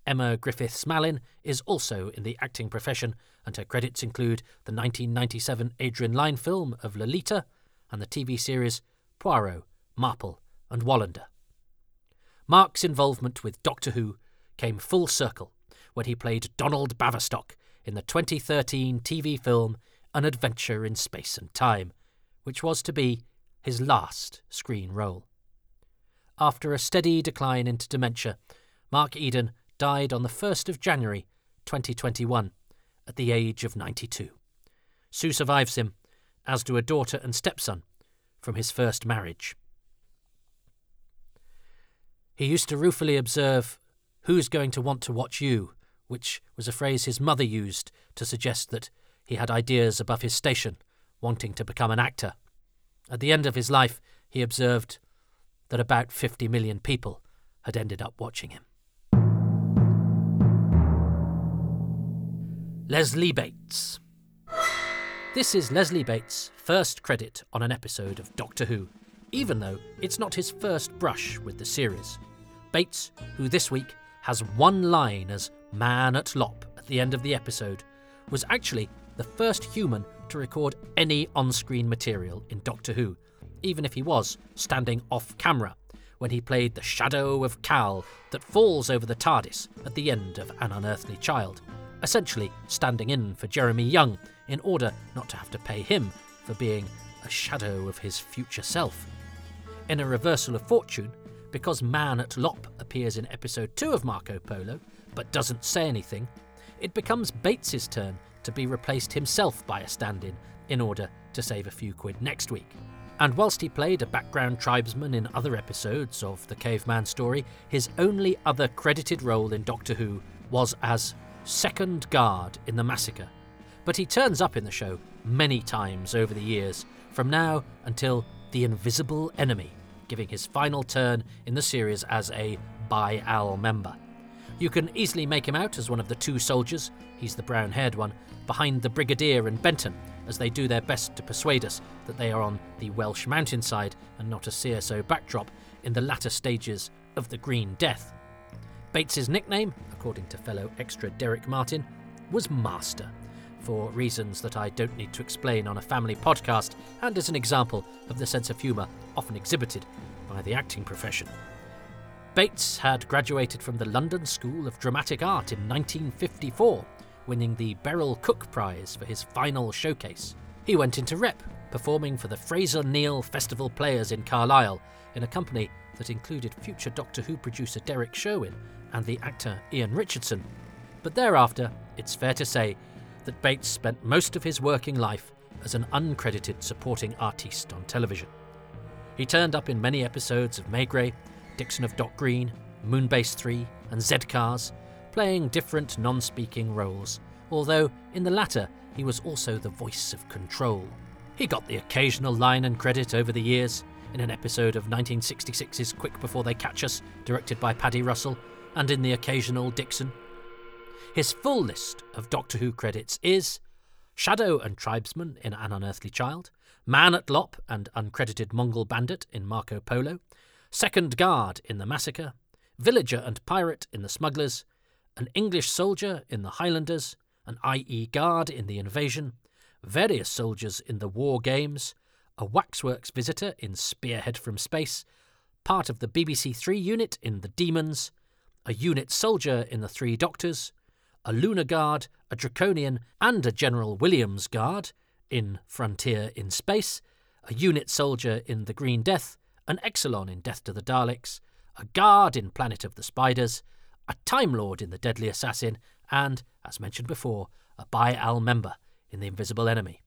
Emma Griffiths Malin is also in the acting profession, and her credits include the 1997 Adrian Lyne film of Lolita and the TV series Poirot, Marple, and Wallander. Mark's involvement with Doctor Who came full circle when he played Donald Baverstock in the 2013 TV film An Adventure in Space and Time, which was to be his last screen role. After a steady decline into dementia, Mark Eden died on the 1st of January 2021 at the age of 92. Sue survives him, as do a daughter and stepson from his first marriage. He used to ruefully observe, Who's going to want to watch you? which was a phrase his mother used to suggest that he had ideas above his station, wanting to become an actor. At the end of his life, he observed that about 50 million people had ended up watching him. Leslie Bates. This is Leslie Bates' first credit on an episode of Doctor Who, even though it's not his first brush with the series. Bates, who this week has one line as Man at Lop at the end of the episode, was actually the first human to record any on screen material in Doctor Who, even if he was standing off camera when he played the shadow of Kal that falls over the TARDIS at the end of An Unearthly Child essentially standing in for Jeremy Young in order not to have to pay him for being a shadow of his future self. In a reversal of fortune, because Man at Lop appears in episode 2 of Marco Polo, but doesn't say anything, it becomes Bates's turn to be replaced himself by a stand in in order to save a few quid next week. And whilst he played a background tribesman in other episodes of the Caveman story, his only other credited role in Doctor Who was as second guard in the massacre, but he turns up in the show many times over the years, from now until The Invisible Enemy, giving his final turn in the series as a Bi-Al member. You can easily make him out as one of the two soldiers, he's the brown haired one, behind the Brigadier and Benton, as they do their best to persuade us that they are on the Welsh mountainside and not a CSO backdrop in the latter stages of the Green Death. Bates's nickname, according to fellow extra Derek Martin, was Master, for reasons that I don't need to explain on a family podcast, and as an example of the sense of humour often exhibited by the acting profession. Bates had graduated from the London School of Dramatic Art in 1954, winning the Beryl Cook Prize for his final showcase. He went into rep, performing for the Fraser Neal Festival Players in Carlisle in a company that included future Doctor Who producer Derrick Sherwin and the actor Ian Richardson. But thereafter, it's fair to say, that Bates spent most of his working life as an uncredited supporting artiste on television. He turned up in many episodes of Maigret, Dixon of Dock Green, Moonbase 3, and Z-Cars, playing different non speaking roles, although in the latter he was also the voice of control. He got the occasional line and credit over the years, in an episode of 1966's Quick Before They Catch Us, directed by Paddy Russell, and in the occasional Dixon. His full list of Doctor Who credits is Shadow and Tribesman in An Unearthly Child, Man at Lop and Uncredited Mongol Bandit in Marco Polo, Second Guard in The Massacre, Villager and Pirate in The Smugglers, an English soldier in The Highlanders, an IE guard in The Invasion, various soldiers in The War Games, a Waxworks visitor in Spearhead from Space, part of the BBC Three unit in The Daemons, a unit soldier in The Three Doctors, a Lunar Guard, a Draconian, and a General Williams Guard in Frontier in Space, a unit soldier in The Green Death, an Exxilon in Death to the Daleks, a guard in Planet of the Spiders, a Time Lord in The Deadly Assassin, and, as mentioned before, a Bi-Al member in The Invisible Enemy.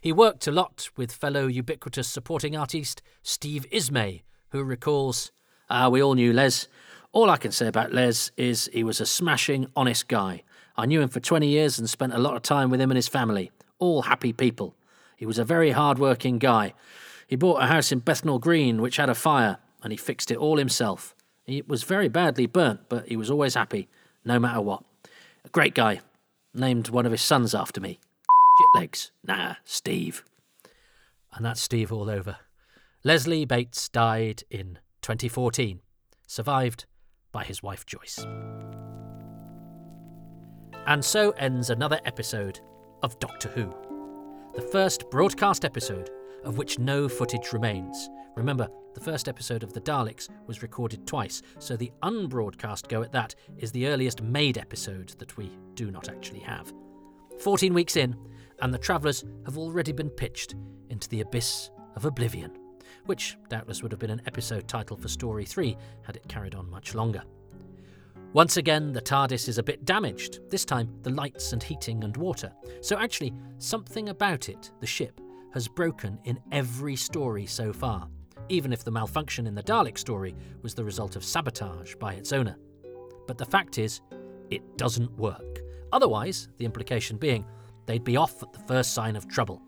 He worked a lot with fellow ubiquitous supporting artist Steve Ismay, who recalls, Ah, we all knew Les. All I can say about Les is he was a smashing, honest guy. I knew him for 20 years and spent a lot of time with him and his family. All happy people. He was a very hard working guy. He bought a house in Bethnal Green which had a fire, and he fixed it all himself. It was very badly burnt, but he was always happy, no matter what. A great guy. Named one of his sons after me. Shit legs. Nah, Steve. And that's Steve all over. Leslie Bates died in 2014, survived by his wife Joyce. And so ends another episode of Doctor Who. The first broadcast episode of which no footage remains. Remember, the first episode of The Daleks was recorded twice, so the unbroadcast go at that is the earliest made episode that we do not actually have. 14 weeks in, and the travellers have already been pitched into the abyss of oblivion, which doubtless would have been an episode title for Story 3 had it carried on much longer. Once again, the TARDIS is a bit damaged, this time the lights and heating and water. So, actually, something about it, the ship, has broken in every story so far, even if the malfunction in the Dalek story was the result of sabotage by its owner. But the fact is, it doesn't work. Otherwise, the implication being, they'd be off at the first sign of trouble.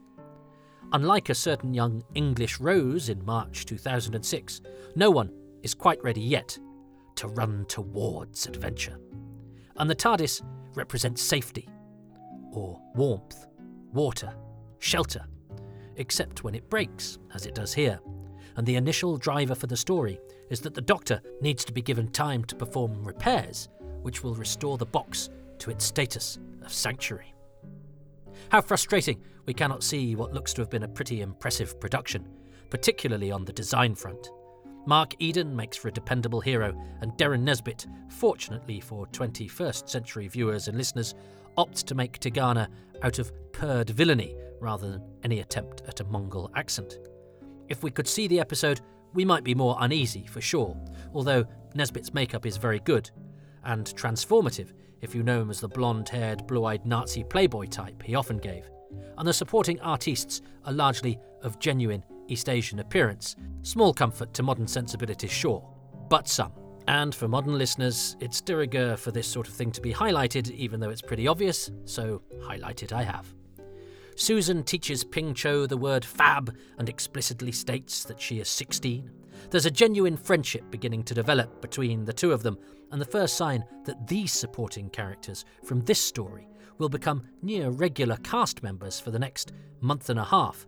Unlike a certain young English Rose in March 2006, no one is quite ready yet to run towards adventure. And the TARDIS represents safety, or warmth, water, shelter, except when it breaks, as it does here. And the initial driver for the story is that the Doctor needs to be given time to perform repairs, which will restore the box to its status of sanctuary. How frustrating we cannot see what looks to have been a pretty impressive production, particularly on the design front. Mark Eden makes for a dependable hero, and Derren Nesbitt, fortunately for 21st century viewers and listeners, opts to make Tegana out of purred villainy rather than any attempt at a Mongol accent. If we could see the episode, we might be more uneasy for sure, although Nesbitt's makeup is very good and transformative if you know him as the blonde haired, blue eyed Nazi playboy type he often gave. And the supporting artistes are largely of genuine East Asian appearance. Small comfort to modern sensibilities, sure, but some. And for modern listeners, it's de rigueur for this sort of thing to be highlighted, even though it's pretty obvious, so highlighted I have. Susan teaches Ping Cho the word fab and explicitly states that she is 16. There's a genuine friendship beginning to develop between the two of them, and the first sign that these supporting characters from this story will become near regular cast members for the next month and a half,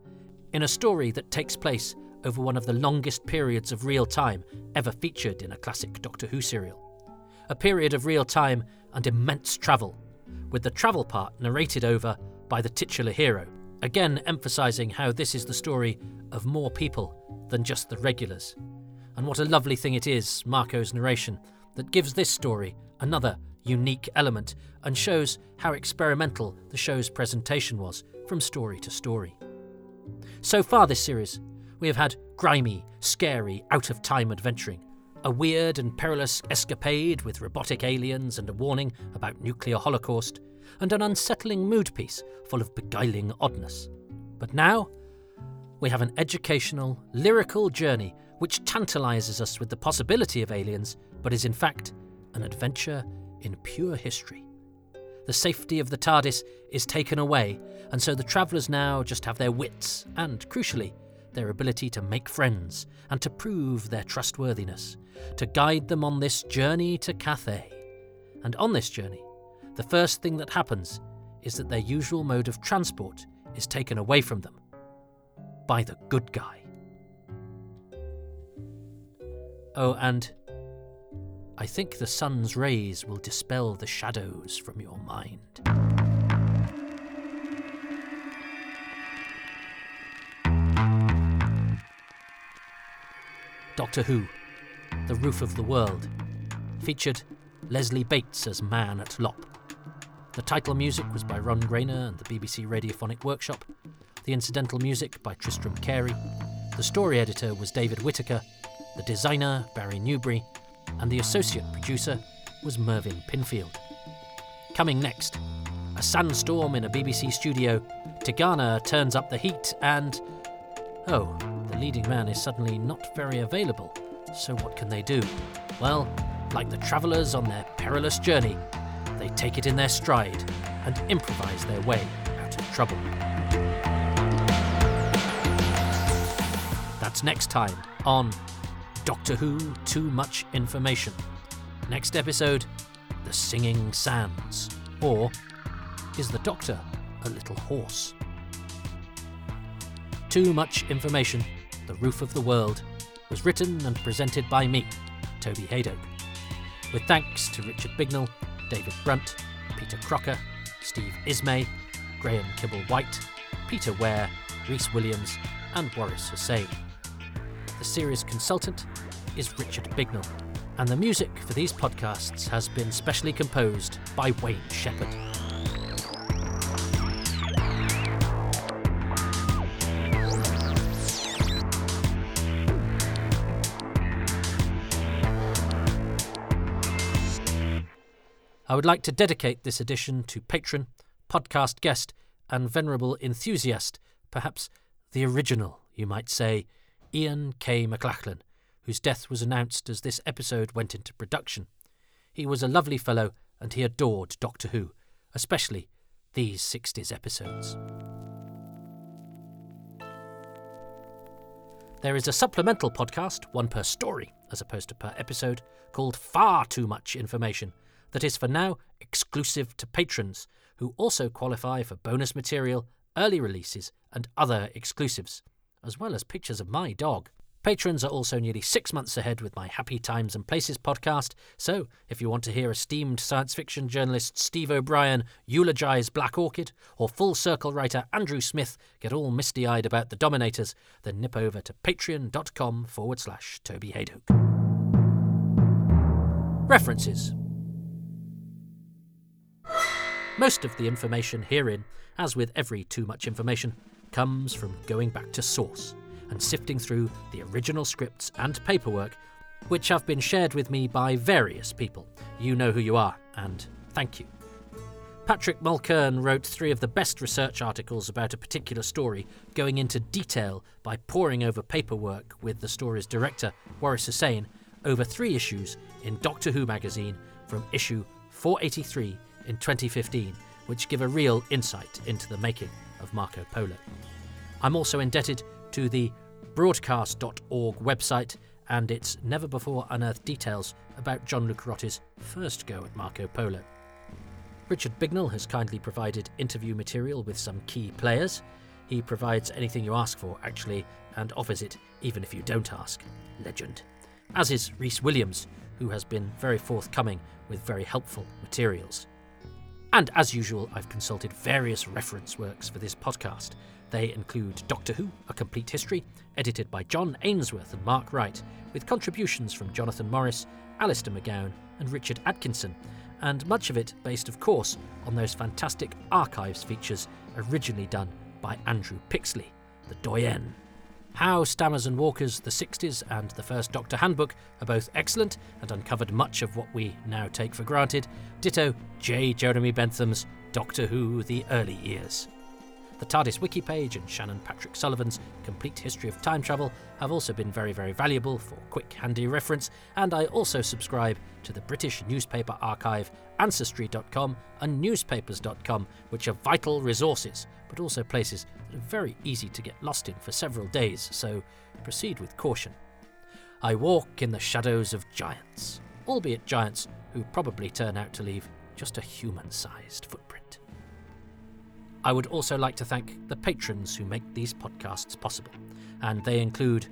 in a story that takes place over one of the longest periods of real time ever featured in a classic Doctor Who serial. A period of real time and immense travel, with the travel part narrated over by the titular hero, again emphasising how this is the story of more people than just the regulars. And what a lovely thing it is, Marco's narration, that gives this story another unique element and shows how experimental the show's presentation was from story to story. So far this series, we have had grimy, scary, out of time adventuring, a weird and perilous escapade with robotic aliens and a warning about nuclear holocaust, and an unsettling mood piece full of beguiling oddness. But now, we have an educational, lyrical journey which tantalises us with the possibility of aliens, but is in fact an adventure in pure history. The safety of the TARDIS is taken away, and so the travellers now just have their wits and, crucially, their ability to make friends and to prove their trustworthiness, to guide them on this journey to Cathay. And on this journey, the first thing that happens is that their usual mode of transport is taken away from them by the good guy. Oh, and I think the sun's rays will dispel the shadows from your mind. Doctor Who, The Roof of the World, featured Leslie Bates as Man at Lop. The title music was by Ron Grainer and the BBC Radiophonic Workshop, the incidental music by Tristram Cary, the story editor was David Whitaker, the designer, Barry Newbury, and the associate producer was Mervyn Pinfield. Coming next, a sandstorm in a BBC studio, Tegana turns up the heat, and. Oh, the leading man is suddenly not very available. So what can they do? Well, like the travellers on their perilous journey, they take it in their stride and improvise their way out of trouble. That's next time on Doctor Who Too Much Information. Next episode The Singing Sands. Or Is the Doctor a Little Horse? Too Much Information The Roof of the World was written and presented by me, Toby Hadoke. With thanks to Richard Bignell, David Brunt, Peter Crocker, Steve Ismay, Graham Kibble White, Peter Ware, Rhys Williams, and Waris Hussein. The series consultant is Richard Bignell, and the music for these podcasts has been specially composed by Wayne Shepherd. I would like to dedicate this edition to patron, podcast guest, and venerable enthusiast, perhaps the original, you might say, Ian K. McLachlan, whose death was announced as this episode went into production. He was a lovely fellow and he adored Doctor Who, especially these 60s episodes. There is a supplemental podcast, one per story as opposed to per episode, called Far Too Much Information, that is for now exclusive to patrons, who also qualify for bonus material, early releases, and other exclusives, as well as pictures of my dog. Patrons are also nearly six months ahead with my Happy Times and Places podcast, so if you want to hear esteemed science fiction journalist Steve O'Brien eulogise Black Orchid, or Full Circle writer Andrew Smith get all misty eyed about the Dominators, then nip over to patreon.com forward slash Toby Hadoke. References Most of the information herein, as with every too much information, comes from going back to source and sifting through the original scripts and paperwork which have been shared with me by various people. You know who you are, and thank you. Patrick Mulkern wrote three of the best research articles about a particular story, going into detail by poring over paperwork with the story's director, Waris Hussein, over three issues in Doctor Who magazine from issue 483 in 2015, which give a real insight into the making of Marco Polo. I'm also indebted to the broadcast.org website and its never before unearthed details about John Lucarotti's first go at Marco Polo. Richard Bignell has kindly provided interview material with some key players. He provides anything you ask for, actually, and offers it even if you don't ask. Legend. As is Rhys Williams, who has been very forthcoming with very helpful materials. And as usual, I've consulted various reference works for this podcast, they include Doctor Who, A Complete History, edited by John Ainsworth and Mark Wright, with contributions from Jonathan Morris, Alistair McGown, and Richard Atkinson, and much of it based, of course, on those fantastic archives features originally done by Andrew Pixley, the doyen. Howe Stammers and Walkers, the 60s, and the First Doctor Handbook are both excellent and uncovered much of what we now take for granted. Ditto J. Jeremy Bentham's Doctor Who The Early Years. The TARDIS wiki page and Shannon Patrick Sullivan's Complete History of Time Travel have also been very, very valuable for quick, handy reference, and I also subscribe to the British newspaper archive, Ancestry.com, and Newspapers.com, which are vital resources, but also places are very easy to get lost in for several days, so proceed with caution. I walk in the shadows of giants, albeit giants who probably turn out to leave just a human sized footprint. I would also like to thank the patrons who make these podcasts possible, and they include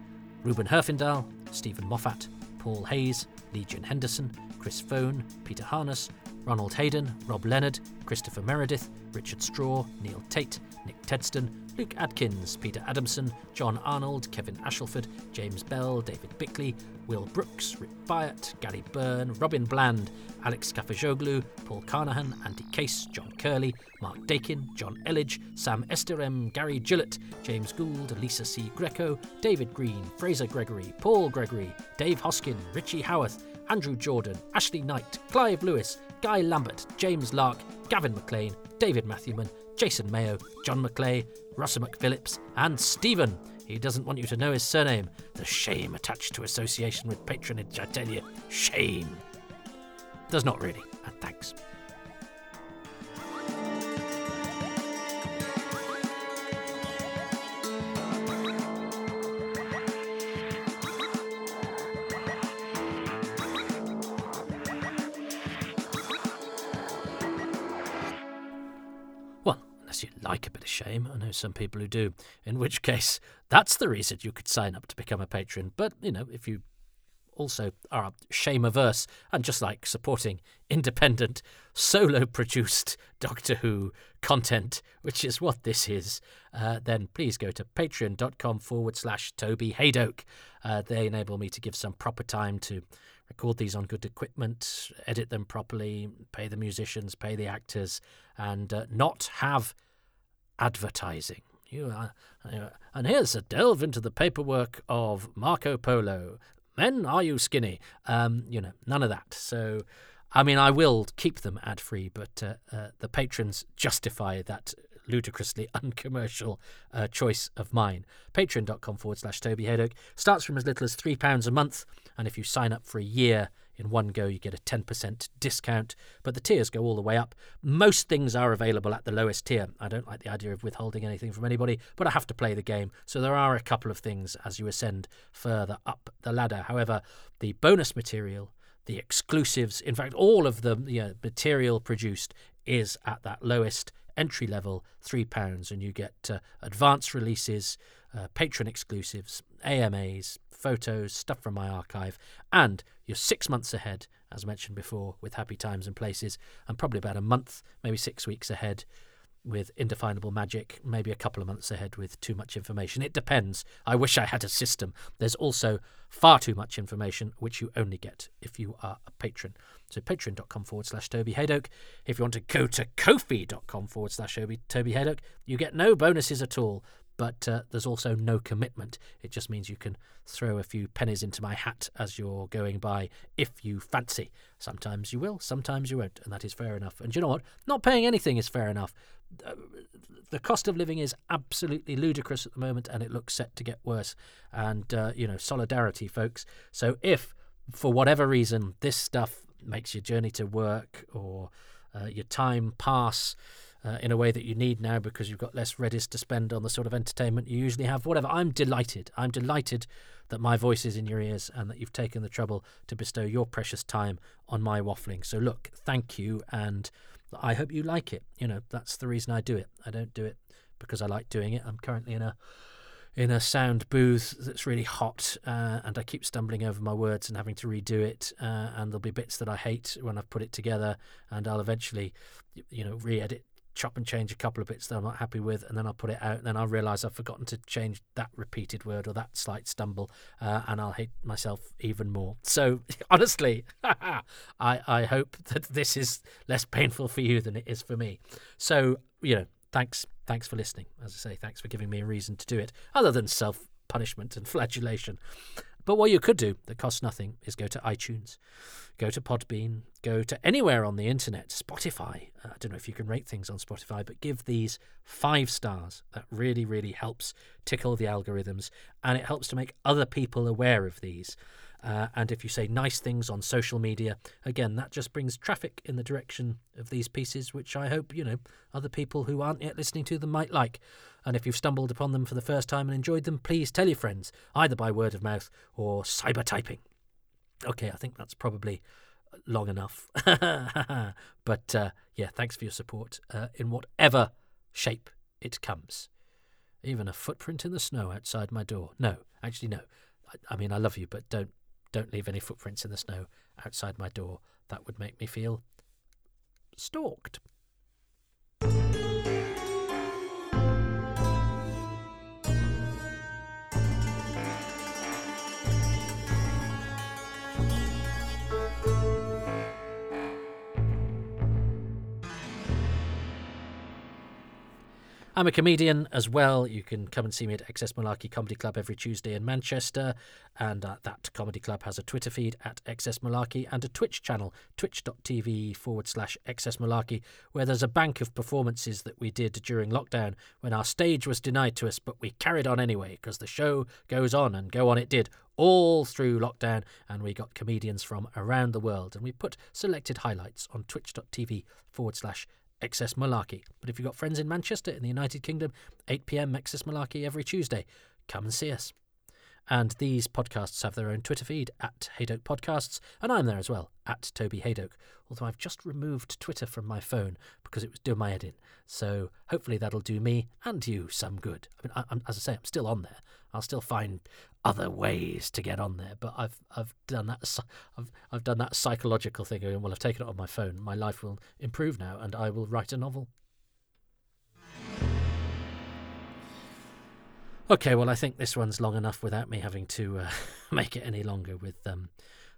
Ruben Herfindahl, Stephen Moffat, Paul Hayes, Legion Henderson, Chris Phone, Peter Harness, Ronald Hayden, Rob Leonard, Christopher Meredith, Richard Straw, Neil Tate, Nick Tedston, Luke Adkins, Peter Adamson, John Arnold, Kevin Ashelford, James Bell, David Bickley, Will Brooks, Rick Byatt, Gary Byrne, Robin Bland, Alex Kafajoglu, Paul Carnahan, Andy Case, John Curley, Mark Dakin, John Elledge, Sam Esterem, Gary Gillett, James Gould, Lisa C. Greco, David Green, Fraser Gregory, Paul Gregory, Dave Hoskin, Richie Howarth, Andrew Jordan, Ashley Knight, Clive Lewis, Guy Lambert, James Lark, Gavin McLean, David Matthewman, Jason Mayo, John McClay, Russell McPhillips, and Stephen. He doesn't want you to know his surname. The shame attached to association with patronage, I tell you. Shame. Does not really, and thanks. Unless you like a bit of shame. I know some people who do, in which case, that's the reason you could sign up to become a patron. But, you know, if you also are shame averse and just like supporting independent, solo produced Doctor Who content, which is what this is, uh, then please go to patreon.com forward slash Toby Hadoke. Uh, they enable me to give some proper time to record these on good equipment, edit them properly, pay the musicians, pay the actors, and uh, not have advertising. You are, and here's a delve into the paperwork of Marco Polo. Men, are you skinny? Um, you know, none of that. So, I mean, I will keep them ad free, but uh, uh, the patrons justify that ludicrously uncommercial uh, choice of mine. Patreon.com forward slash Toby Hadoke starts from as little as £3 a month, and if you sign up for a year in one go, you get a 10% discount, but the tiers go all the way up. Most things are available at the lowest tier. I don't like the idea of withholding anything from anybody, but I have to play the game, so there are a couple of things as you ascend further up the ladder. However, the bonus material, the exclusives, in fact, all of the you know, material produced is at that lowest entry level £3, and you get uh, advanced releases, uh, patron exclusives, AMAs, photos, stuff from my archive, and you're six months ahead, as mentioned before, with Happy Times and Places, and probably about a month, maybe six weeks ahead with Indefinable Magic, maybe a couple of months ahead with Too Much Information. It depends. I wish I had a system. There's also far too much information, which you only get if you are a patron. So patreon.com forward slash Toby Hadoke. If you want to go to kofi.com forward slash Toby Hadoke, you get no bonuses at all but uh, there's also no commitment. It just means you can throw a few pennies into my hat as you're going by if you fancy. Sometimes you will, sometimes you won't, and that is fair enough. And you know what? Not paying anything is fair enough. Uh, the cost of living is absolutely ludicrous at the moment, and it looks set to get worse. And, uh, you know, solidarity, folks. So if, for whatever reason, this stuff makes your journey to work or uh, your time pass, uh, in a way that you need now because you've got less readies to spend on the sort of entertainment you usually have. Whatever. I'm delighted. I'm delighted that my voice is in your ears and that you've taken the trouble to bestow your precious time on my waffling. So, look, thank you. And I hope you like it. You know, that's the reason I do it. I don't do it because I like doing it. I'm currently in a in a sound booth that's really hot, uh, and I keep stumbling over my words and having to redo it. Uh, and there'll be bits that I hate when I've put it together, and I'll eventually, you know, re-edit chop and change a couple of bits that I'm not happy with, and then I'll put it out, and then I'll realise I've forgotten to change that repeated word or that slight stumble, uh, and I'll hate myself even more. So, honestly, I, I hope that this is less painful for you than it is for me. So, you know, thanks, thanks for listening. As I say, thanks for giving me a reason to do it, other than self punishment and flagellation. But what you could do that costs nothing is go to iTunes, go to Podbean, go to anywhere on the internet, Spotify. Uh, I don't know if you can rate things on Spotify, but give these five stars. That really, really helps tickle the algorithms and it helps to make other people aware of these. Uh, and if you say nice things on social media, again, that just brings traffic in the direction of these pieces, which I hope, you know, other people who aren't yet listening to them might like. And if you've stumbled upon them for the first time and enjoyed them, please tell your friends, either by word of mouth or cyber typing. Okay, I think that's probably long enough. but uh, yeah, thanks for your support uh, in whatever shape it comes. Even a footprint in the snow outside my door. No, actually, no. I, I mean, I love you, but don't don't leave any footprints in the snow outside my door. That would make me feel stalked. I'm a comedian as well. You can come and see me at XS Malarkey Comedy Club every Tuesday in Manchester. And uh, that comedy club has a Twitter feed at XS Malarkey and a Twitch channel, twitch.tv forward slash XS Malarkey, where there's a bank of performances that we did during lockdown when our stage was denied to us, but we carried on anyway because the show goes on and go on it did all through lockdown. And we got comedians from around the world. And we put selected highlights on twitch.tv forward slash XS Malarkey. But if you've got friends in Manchester, in the United Kingdom, 8 pm XS Malarkey every Tuesday, come and see us. And these podcasts have their own Twitter feed at Hadoke Podcasts, and I'm there as well at Toby Hadoke. Although I've just removed Twitter from my phone because it was doing my head in. So hopefully that'll do me and you some good. I mean, I, as I say, I'm still on there. I'll still find other ways to get on there, but I've I've done that. I've I've done that psychological thing. Well, I've taken it on my phone. My life will improve now, and I will write a novel. Okay, well, I think this one's long enough without me having to uh, make it any longer with um,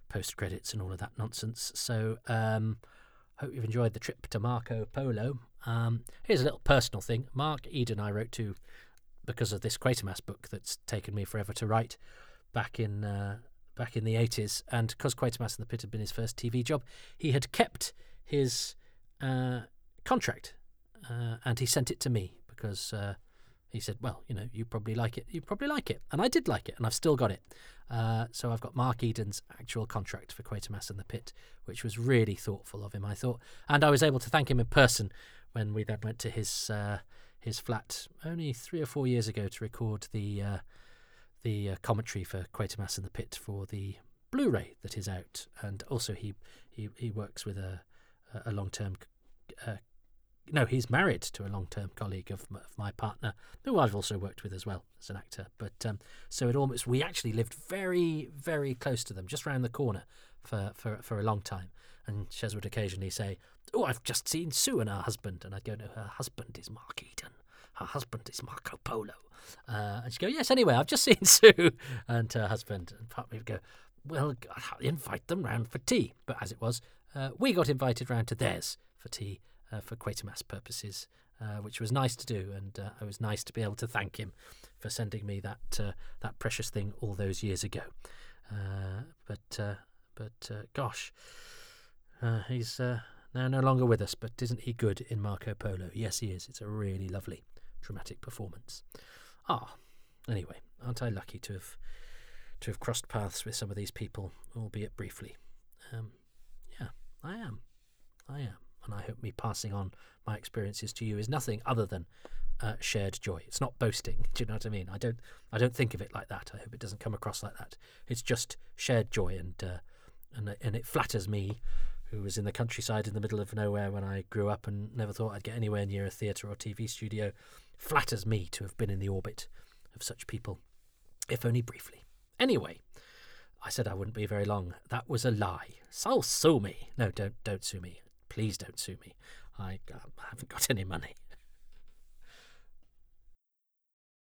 post credits and all of that nonsense. So, um, hope you've enjoyed the trip to Marco Polo. Um, here's a little personal thing. Mark Eden, I wrote to because of this Quatermass book that's taken me forever to write back in uh, back in the 80s. And because Quatermass and the Pit had been his first TV job, he had kept his uh, contract uh, and he sent it to me because uh, he said, "Well, you know, you probably like it. You probably like it." And I did like it, and I've still got it. Uh, so I've got Mark Eden's actual contract for Quatermass and the Pit, which was really thoughtful of him, I thought. And I was able to thank him in person when we then went to his uh, his flat only three or four years ago to record the uh, the uh, commentary for Quatermass and the Pit for the Blu-ray that is out. And also he he he works with a a long term uh, no, he's married to a long-term colleague of, of, my partner, who I've also worked with as well as an actor. But um, so it almost we actually lived very, very close to them, just round the corner for for for a long time. And Shez would occasionally say, "Oh, I've just seen Sue and her husband," and I'd go, "No, her husband is Mark Eden. Her husband is Marco Polo." Uh, and she'd go, "Yes, anyway, I've just seen Sue and her husband." And part of me would go, "Well, I'll invite them round for tea." But as it was, uh, we got invited round to theirs for tea uh, for Quatermass purposes, uh, which was nice to do, and uh, it was nice to be able to thank him for sending me that uh, that precious thing all those years ago. Uh, but uh, but gosh, he's now no longer with us. But isn't he good in Marco Polo? Yes, he is. It's a really lovely dramatic performance. Ah, anyway, aren't I lucky to have to have crossed paths with some of these people, albeit briefly? Um, yeah, I am. I am and I hope me passing on my experiences to you is nothing other than uh, shared joy. It's not boasting. Do you know what I mean? I don't. I don't think of it like that. I hope it doesn't come across like that. It's just shared joy, and uh, and and it flatters me, who was in the countryside in the middle of nowhere when I grew up and never thought I'd get anywhere near a theatre or TV studio. Flatters me to have been in the orbit of such people, if only briefly. Anyway. I said I wouldn't be very long. That was a lie. Sal sue me. No, don't don't sue me. Please don't sue me. I, um, haven't got any money.